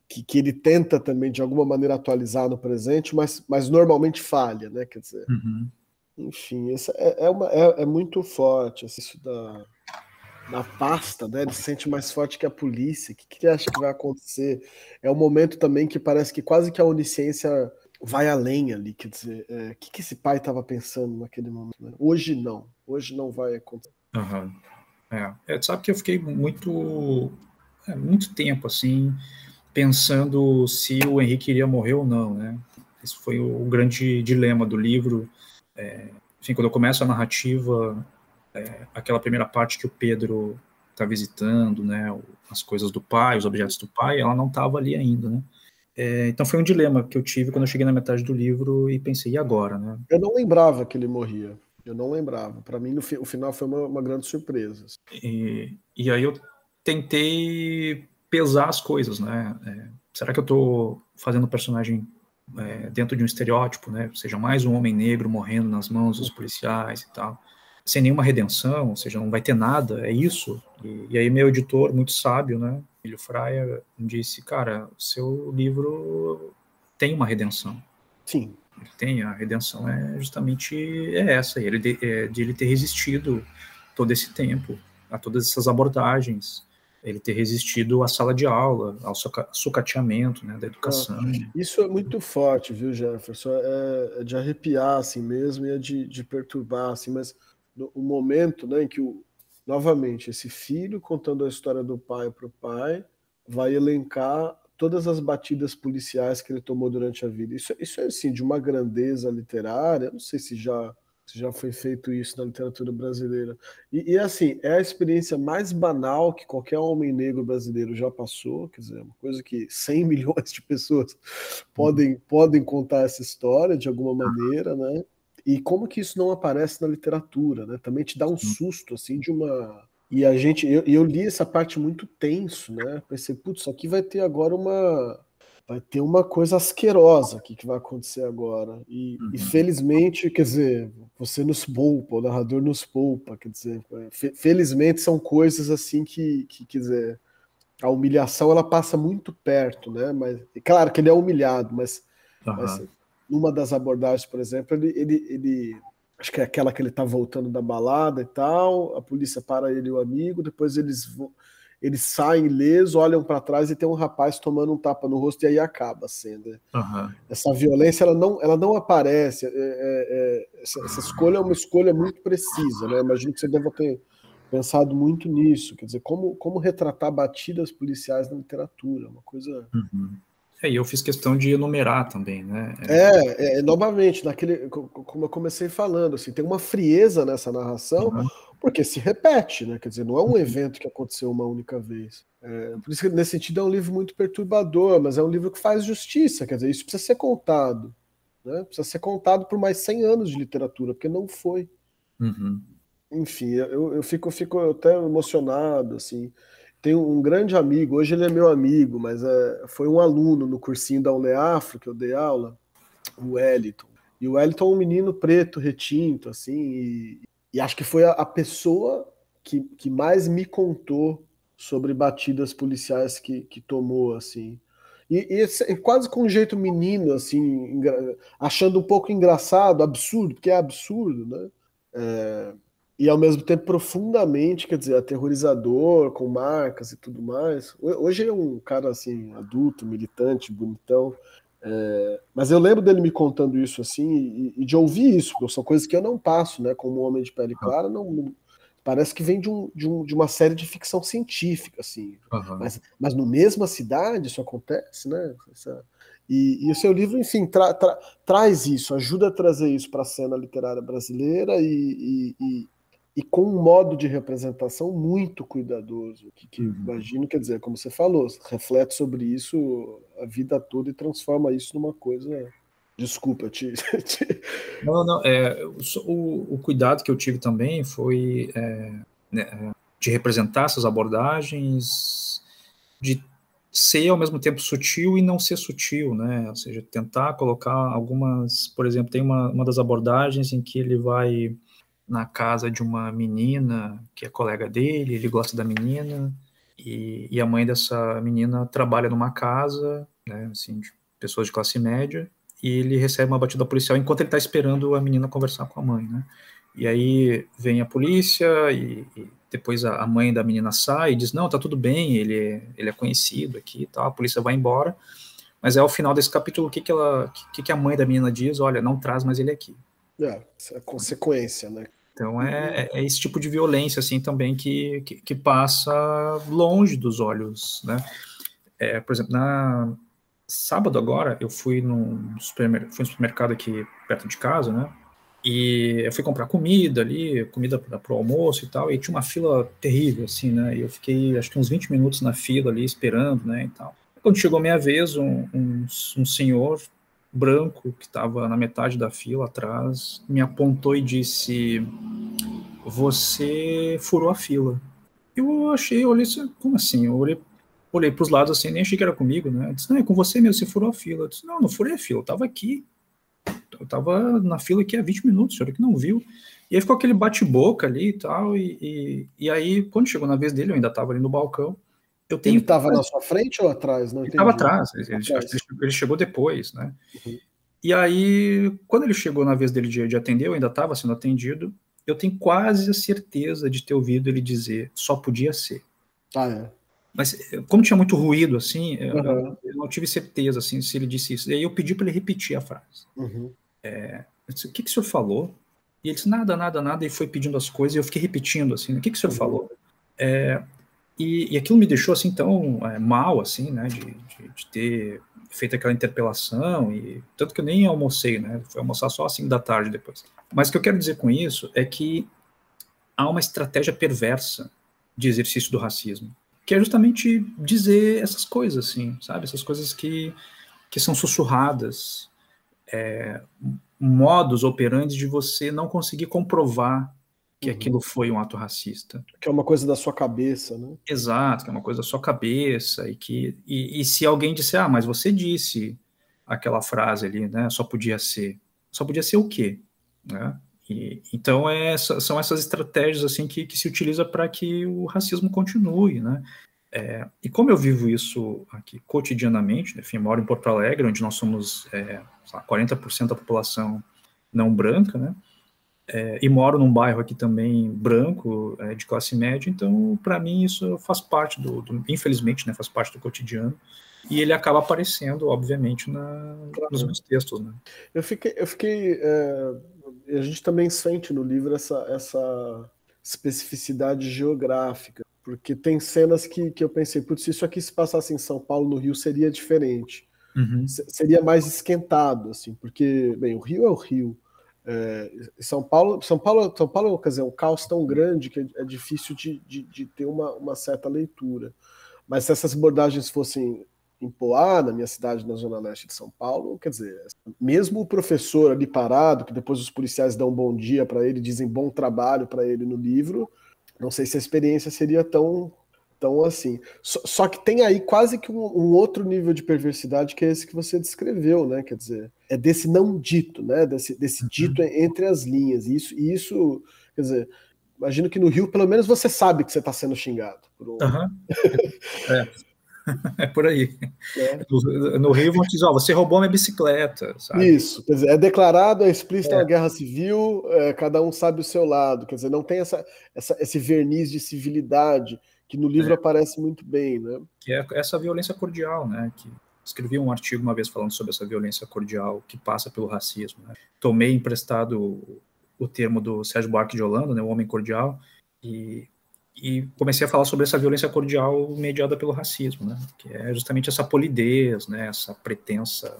que, que, ele tenta também de alguma maneira atualizar no presente, mas, mas normalmente falha, né? Quer dizer, uhum. enfim, isso é, é, uma, é, é, muito forte isso da, da pasta, né? Ele se sente mais forte que a polícia. O que, que ele acha que vai acontecer? É um momento também que parece que quase que a onisciência vai além ali, quer dizer, é, o que, que esse pai estava pensando naquele momento? Né? Hoje não, hoje não vai acontecer. Uhum. É, é, sabe que eu fiquei muito, é, muito tempo assim pensando se o Henrique iria morrer ou não, né? Esse foi o grande dilema do livro. É, enfim, quando eu começo a narrativa, é, aquela primeira parte que o Pedro está visitando, né, as coisas do pai, os objetos do pai, ela não estava ali ainda, né? É, então foi um dilema que eu tive quando eu cheguei na metade do livro e pensei, e agora, né? Eu não lembrava que ele morria. Eu não lembrava. Para mim, fi, o final foi uma, uma grande surpresa. E, e aí eu tentei pesar as coisas, né? É, será que eu estou fazendo o personagem é, dentro de um estereótipo, né? Seja mais um homem negro morrendo nas mãos dos policiais e tal, sem nenhuma redenção, ou seja, não vai ter nada, é isso. E, e aí meu editor, muito sábio, né? Filho Fraia, disse, cara, seu livro tem uma redenção. Sim. Ele tem a redenção é justamente é essa, ele de, é, de ele ter resistido todo esse tempo a todas essas abordagens ele ter resistido à sala de aula, ao sucateamento né, da educação. Ah, isso é muito forte, viu, Jefferson? É, é, de arrepiar assim mesmo e é de, de perturbar, assim, mas o momento né, em que, o, novamente, esse filho contando a história do pai para o pai vai elencar todas as batidas policiais que ele tomou durante a vida. Isso, isso é, assim, de uma grandeza literária, não sei se já se já foi feito isso na literatura brasileira. E, e, assim, é a experiência mais banal que qualquer homem negro brasileiro já passou, quer dizer, uma coisa que 100 milhões de pessoas podem, podem contar essa história de alguma maneira, né? E como que isso não aparece na literatura, né? Também te dá um susto, assim, de uma... E a gente, eu, eu li essa parte muito tenso, né? Pensei, putz, isso aqui vai ter agora uma vai ter uma coisa asquerosa aqui que vai acontecer agora. E, uhum. e, felizmente, quer dizer, você nos poupa, o narrador nos poupa, quer dizer, é, felizmente são coisas assim que, que, quer dizer, a humilhação ela passa muito perto, né? Mas, claro que ele é humilhado, mas, uhum. mas numa das abordagens, por exemplo, ele, ele, ele acho que é aquela que ele tá voltando da balada e tal, a polícia para ele e o amigo, depois eles eles saem ilesos, olham para trás e tem um rapaz tomando um tapa no rosto e aí acaba a cena. Uhum. Essa violência ela não, ela não aparece. É, é, é, essa, essa, escolha é uma escolha muito precisa, né? Imagino que você deva ter pensado muito nisso. Quer dizer, como, como retratar batidas policiais na literatura, uma coisa. Uhum. É, e eu fiz questão de enumerar também, né? É, é, é novamente, naquele, como eu comecei falando, assim, tem uma frieza nessa narração, uhum. porque se repete, né? Quer dizer, não é um evento que aconteceu uma única vez. É, por isso que, nesse sentido, é um livro muito perturbador, mas é um livro que faz justiça, quer dizer, isso precisa ser contado. Né? Precisa ser contado por mais 100 anos de literatura, porque não foi. Uhum. Enfim, eu, eu, fico, eu fico até emocionado, assim. Tenho um grande amigo, hoje ele é meu amigo, mas é, foi um aluno no cursinho da Uneafro que eu dei aula, o Wellington. E o Wellington é um menino preto, retinto, assim, e, e acho que foi a, a pessoa que, que mais me contou sobre batidas policiais que, que tomou, assim. E, e, quase com um jeito menino, assim, achando um pouco engraçado, absurdo, porque é absurdo, né? É, e ao mesmo tempo profundamente, quer dizer, aterrorizador, com marcas e tudo mais. Hoje é um cara assim, adulto, militante, bonitão. É, mas eu lembro dele me contando isso assim e, e, de ouvir isso, porque são coisas que eu não passo, né? Como homem de pele clara, não, parece que vem de, um, de, um, de uma série de ficção científica, assim. Uhum. Mas, mas no mesma cidade isso acontece, né? Essa, e, e, o seu livro, enfim, tra, tra, traz isso, ajuda a trazer isso para a cena literária brasileira e, e, e com um modo de representação muito cuidadoso, que, que uhum. imagino, quer dizer, como você falou, reflete sobre isso a vida toda e transforma isso numa coisa. Desculpa, te. te... Não, não, é, o, o, cuidado que eu tive também foi é, né, de representar essas abordagens, de ser ao mesmo tempo sutil e não ser sutil, né? Ou seja, tentar colocar algumas, por exemplo, tem uma, uma das abordagens em que ele vai na casa de uma menina que é colega dele, ele gosta da menina, e, e a mãe dessa menina trabalha numa casa, né, assim, de pessoas de classe média, e ele recebe uma batida policial enquanto ele está esperando a menina conversar com a mãe, né? E aí vem a polícia e, e depois a, a, mãe da menina sai e diz, não, tá tudo bem, ele é, ele é conhecido aqui e tal, a polícia vai embora, mas é ao final desse capítulo o que que, ela, que, que a mãe da menina diz, olha, não traz mais ele aqui. É, é a consequência, né? Então é, é, esse tipo de violência assim também que, que, que passa longe dos olhos, né? É, por exemplo, na sábado agora eu fui num supermercado, fui no supermercado aqui perto de casa, né? E eu fui comprar comida ali, comida para o almoço e tal, e tinha uma fila terrível, assim, né? E eu fiquei acho que uns 20 minutos na fila ali esperando, né? E tal. Quando chegou a minha vez, um, um, um senhor branco que estava na metade da fila atrás me apontou e disse: Você furou a fila. Eu achei, eu olhei, como assim? Eu olhei, olhei para os lados assim, nem achei que era comigo, né? Eu disse: Não, é com você mesmo, você furou a fila. Eu disse: Não, não furei a fila, eu estava aqui. Eu estava na fila aqui há 20 minutos, senhor que não viu. E aí ficou aquele bate-boca ali e tal. E, e, e, aí, quando chegou na vez dele, eu ainda estava ali no balcão. Eu tenho ele estava na sua frente ou atrás? Não ele estava atrás, ele, atrás. ele, chegou depois, né? Uhum. E aí, quando ele chegou na vez dele de, de atender, eu ainda estava sendo atendido, eu tenho quase a certeza de ter ouvido ele dizer, só podia ser. Ah, é. Mas como tinha muito ruído, assim, uhum. eu, não tive certeza, assim, se ele disse isso. E aí eu pedi para ele repetir a frase. Uhum. É, disse, o que, que o senhor falou? E ele disse, nada, nada, nada, e foi pedindo as coisas, e eu fiquei repetindo, assim, o que, que o senhor uhum. falou? É, e, e aquilo me deixou assim tão é, mal, assim, né, de, de, de, ter feito aquela interpelação, e tanto que eu nem almocei, né, fui almoçar só 5 da tarde depois. Mas o que eu quero dizer com isso é que há uma estratégia perversa de exercício do racismo, que é justamente dizer essas coisas, assim, sabe, essas coisas que, que são sussurradas, é, modos operantes de você não conseguir comprovar que uhum. aquilo foi um ato racista. Que é uma coisa da sua cabeça, né? Exato, que é uma coisa da sua cabeça, e que e, e se alguém disser, ah, mas você disse aquela frase ali, né? Só podia ser. Só podia ser o quê? Né? E, então é, são essas estratégias assim que, que se utiliza para que o racismo continue, né? É, e como eu vivo isso aqui cotidianamente, né, enfim, moro em Porto Alegre, onde nós somos é, 40% da população não branca, né? É, e moro num bairro aqui também branco, é, de classe média, então para mim isso faz parte do, do, infelizmente, né, faz parte do cotidiano. E ele acaba aparecendo, obviamente, na, nos meus textos. Né? Eu fiquei, eu fiquei é, a gente também sente no livro essa, essa especificidade geográfica, porque tem cenas que, que eu pensei, putz, se isso aqui se passasse em São Paulo, no Rio, seria diferente. uhum. seria mais esquentado, assim, porque, bem, o Rio é o Rio. É, São Paulo, São Paulo, São Paulo, quer dizer, é um caos tão grande que é difícil de, de, de ter uma, uma certa leitura. Mas se essas abordagens fossem em Poá, na minha cidade, na zona leste de São Paulo, quer dizer, mesmo o professor ali parado, que depois os policiais dão um bom dia para ele, dizem bom trabalho para ele no livro, não sei se a experiência seria tão tão assim. Só, só que tem aí quase que um, um, outro nível de perversidade que é esse que você descreveu, né? Quer dizer, é desse não dito, né? Desse, desse uhum. dito entre as linhas. E isso, e isso, quer dizer, imagino que no Rio, pelo menos você sabe que você está sendo xingado. Por um... uhum. é. É por aí. É. No, no, Rio vão te dizer, ó, você roubou minha bicicleta. Sabe? Isso, quer dizer, é declarado, é explícita é. uma guerra civil, é, cada um sabe o seu lado, quer dizer, não tem essa, essa, esse verniz de civilidade que no livro é. aparece muito bem, né? Que é essa violência cordial, né? Que escrevi um artigo uma vez falando sobre essa violência cordial que passa pelo racismo. Né? Tomei emprestado o termo do Sérgio Buarque de Holanda, né, o homem cordial, e, e comecei a falar sobre essa violência cordial mediada pelo racismo, né? Que é justamente essa polidez, né? Essa pretensa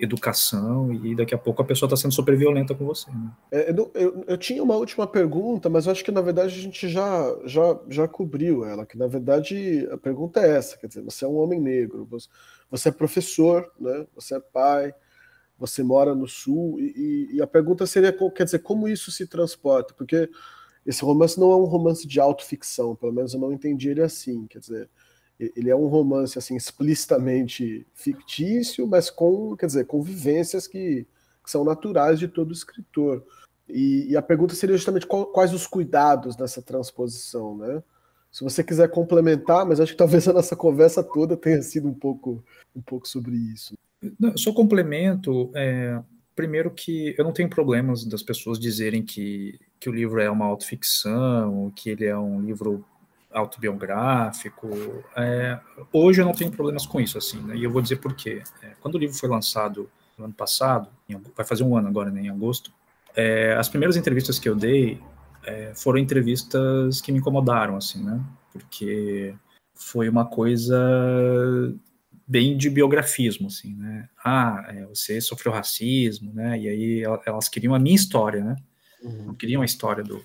educação e daqui a pouco a pessoa está sendo super violenta com você. Né? É, eu, eu, eu, tinha uma última pergunta, mas eu acho que na verdade a gente já, já, já cobriu ela, que na verdade a pergunta é essa, quer dizer, você é um homem negro, você, você é professor, né? você é pai, você mora no sul, e, e, a pergunta seria, quer dizer, como isso se transporta? Porque esse romance não é um romance de autoficção, pelo menos eu não entendi ele assim, quer dizer, ele é um romance assim explicitamente fictício, mas com, quer dizer, com vivências que, que são naturais de todo escritor. E, e a pergunta seria justamente qual, quais os cuidados nessa transposição, né? Se você quiser complementar, mas acho que talvez a nossa conversa toda tenha sido um pouco, um pouco sobre isso. Não, só complemento, é, primeiro que eu não tenho problemas das pessoas dizerem que, que o livro é uma autoficção, que ele é um livro autobiográfico. É, hoje eu não tenho problemas com isso, assim, né? E eu vou dizer por quê. É, quando o livro foi lançado no ano passado, em, vai fazer um ano agora, né, em agosto, é, as primeiras entrevistas que eu dei é, foram entrevistas que me incomodaram, assim, né? Porque foi uma coisa bem de biografismo, assim, né? Ah, é, você sofreu racismo, né? E aí elas queriam a minha história, né? Uhum. Não queriam a história do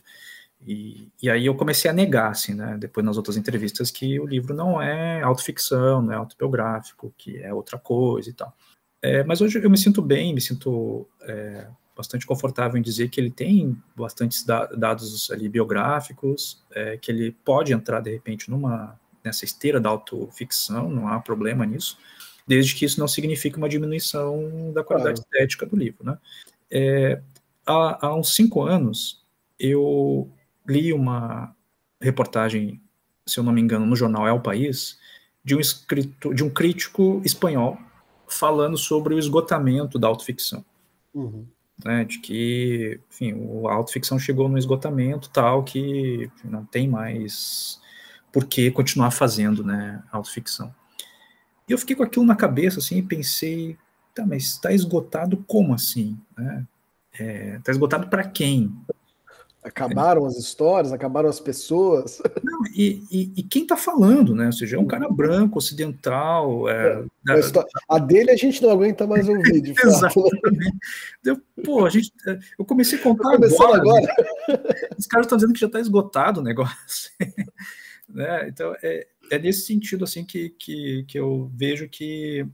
e, e, aí eu comecei a negar, assim, né, depois nas outras entrevistas, que o livro não é autoficção, não é autobiográfico, que é outra coisa e tal. É, mas hoje eu me sinto bem, me sinto é, bastante confortável em dizer que ele tem bastantes da, dados ali biográficos, é, que ele pode entrar, de repente, numa nessa esteira da autoficção, não há problema nisso, desde que isso não signifique uma diminuição da qualidade claro. estética do livro, né. É, há, há uns cinco anos, eu li uma reportagem, se eu não me engano, no jornal É o País, de um, escrito, de um crítico espanhol falando sobre o esgotamento da autoficção. Uhum. Né, de que, enfim, a autoficção chegou no esgotamento tal que não tem mais por que continuar fazendo, né, autoficção. E eu fiquei com aquilo na cabeça, assim, e pensei, tá, mas está esgotado como assim? Né? É, tá esgotado para quem? Acabaram as histórias, acabaram as pessoas. Não, e, e, e, quem está falando, né? Ou seja, é um cara branco, ocidental. É, é, a, a, dele a gente não aguenta mais ouvir, de. Exatamente. Eu, pô, a gente, eu comecei a contar agora. agora. Os caras estão dizendo que já está esgotado o negócio. né? Então, é, é nesse sentido assim que, que, que eu vejo que,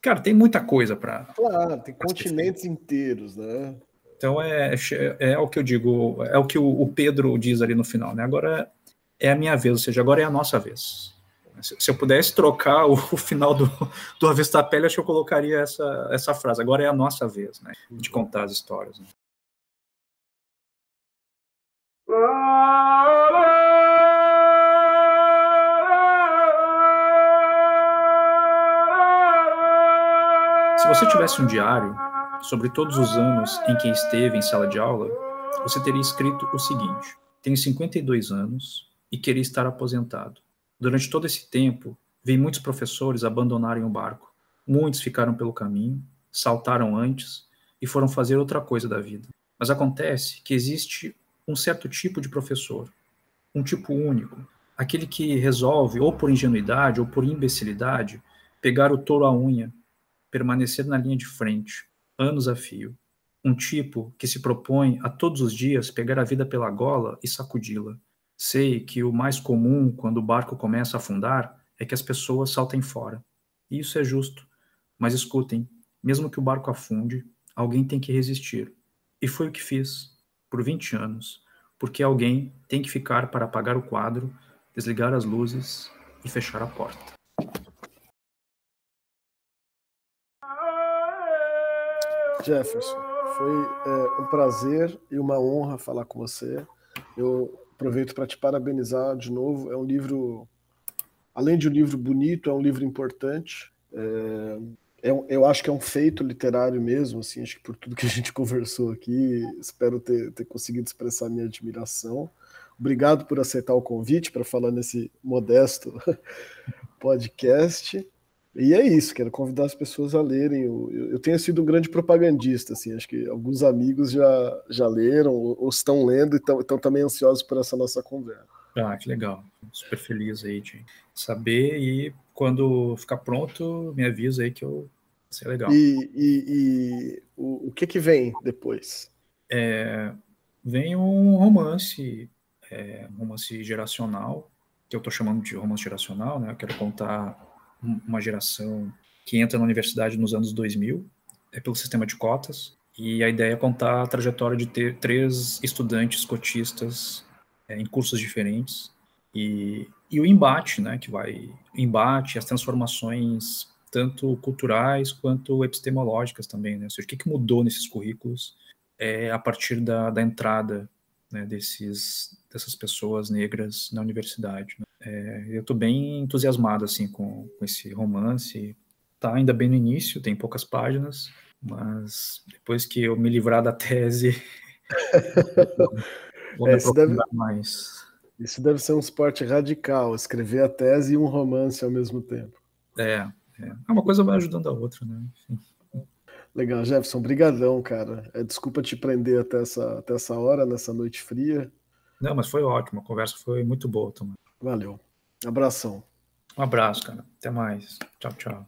cara, tem muita coisa para. Claro, tem continentes inteiros, né? Então é, é, é o que eu digo, é o que o, Pedro diz ali no final, né? Agora é a minha vez, ou seja, agora é a nossa vez. Se, se eu pudesse trocar o, o, final do, do Avesta Pele, acho que eu colocaria essa, essa frase, agora é a nossa vez, né? De contar as histórias. Né? Se você tivesse um diário sobre todos os anos em que esteve em sala de aula, você teria escrito o seguinte: Tenho 52 anos e queria estar aposentado. Durante todo esse tempo, vi muitos professores abandonarem o barco. Muitos ficaram pelo caminho, saltaram antes e foram fazer outra coisa da vida. Mas acontece que existe um certo tipo de professor, um tipo único, aquele que resolve, ou por ingenuidade ou por imbecilidade, pegar o touro à unha permanecer na linha de frente, anos a fio. Um tipo que se propõe a todos os dias pegar a vida pela gola e sacudi-la. Sei que o mais comum quando o barco começa a afundar é que as pessoas saltem fora. E isso é justo. Mas escutem, mesmo que o barco afunde, alguém tem que resistir. E foi o que fiz, por 20 anos, porque alguém tem que ficar para apagar o quadro, desligar as luzes e fechar a porta. Jefferson, foi é, um prazer e uma honra falar com você. Eu aproveito para te parabenizar de novo. É um livro, além de um livro bonito, é um livro importante. É, é, eu acho que é um feito literário mesmo, assim, acho que por tudo que a gente conversou aqui, espero ter, ter conseguido expressar minha admiração. Obrigado por aceitar o convite para falar nesse modesto podcast. E é isso, quero convidar as pessoas a lerem. Eu, eu tenho sido um grande propagandista, assim, acho que alguns amigos já, já leram ou, ou estão lendo e estão também ansiosos por essa nossa conversa. Ah, que legal. Super feliz aí de saber e quando ficar pronto, me avisa aí que eu ser legal. E, e, e o, o, que que vem depois? É, vem um romance, é, um romance geracional, que eu estou chamando de romance geracional, né? Eu quero contar uma geração que entra na universidade nos anos 2000, é pelo sistema de cotas, e a ideia é contar a trajetória de ter três estudantes cotistas é, em cursos diferentes, e, e o embate, né, que vai, embate, as transformações tanto culturais quanto epistemológicas também, né? Ou seja, o que, que mudou nesses currículos é, a partir da, da entrada né, desses, dessas pessoas negras na universidade. Né? É, eu estou bem entusiasmado assim com, com esse romance. Tá ainda bem no início, tem poucas páginas, mas depois que eu me livrar da tese, vou é, me deve, mais. Isso deve ser um esporte radical, escrever a tese e um romance ao mesmo tempo. É, é, uma coisa vai ajudando a outra, né? Enfim. Legal, Jefferson, brigadão, cara. É, desculpa te prender até essa, até essa hora, nessa noite fria. Não, mas foi ótimo, a conversa foi muito boa também. Valeu. Abração. Um abraço, cara. Até mais. Tchau, tchau.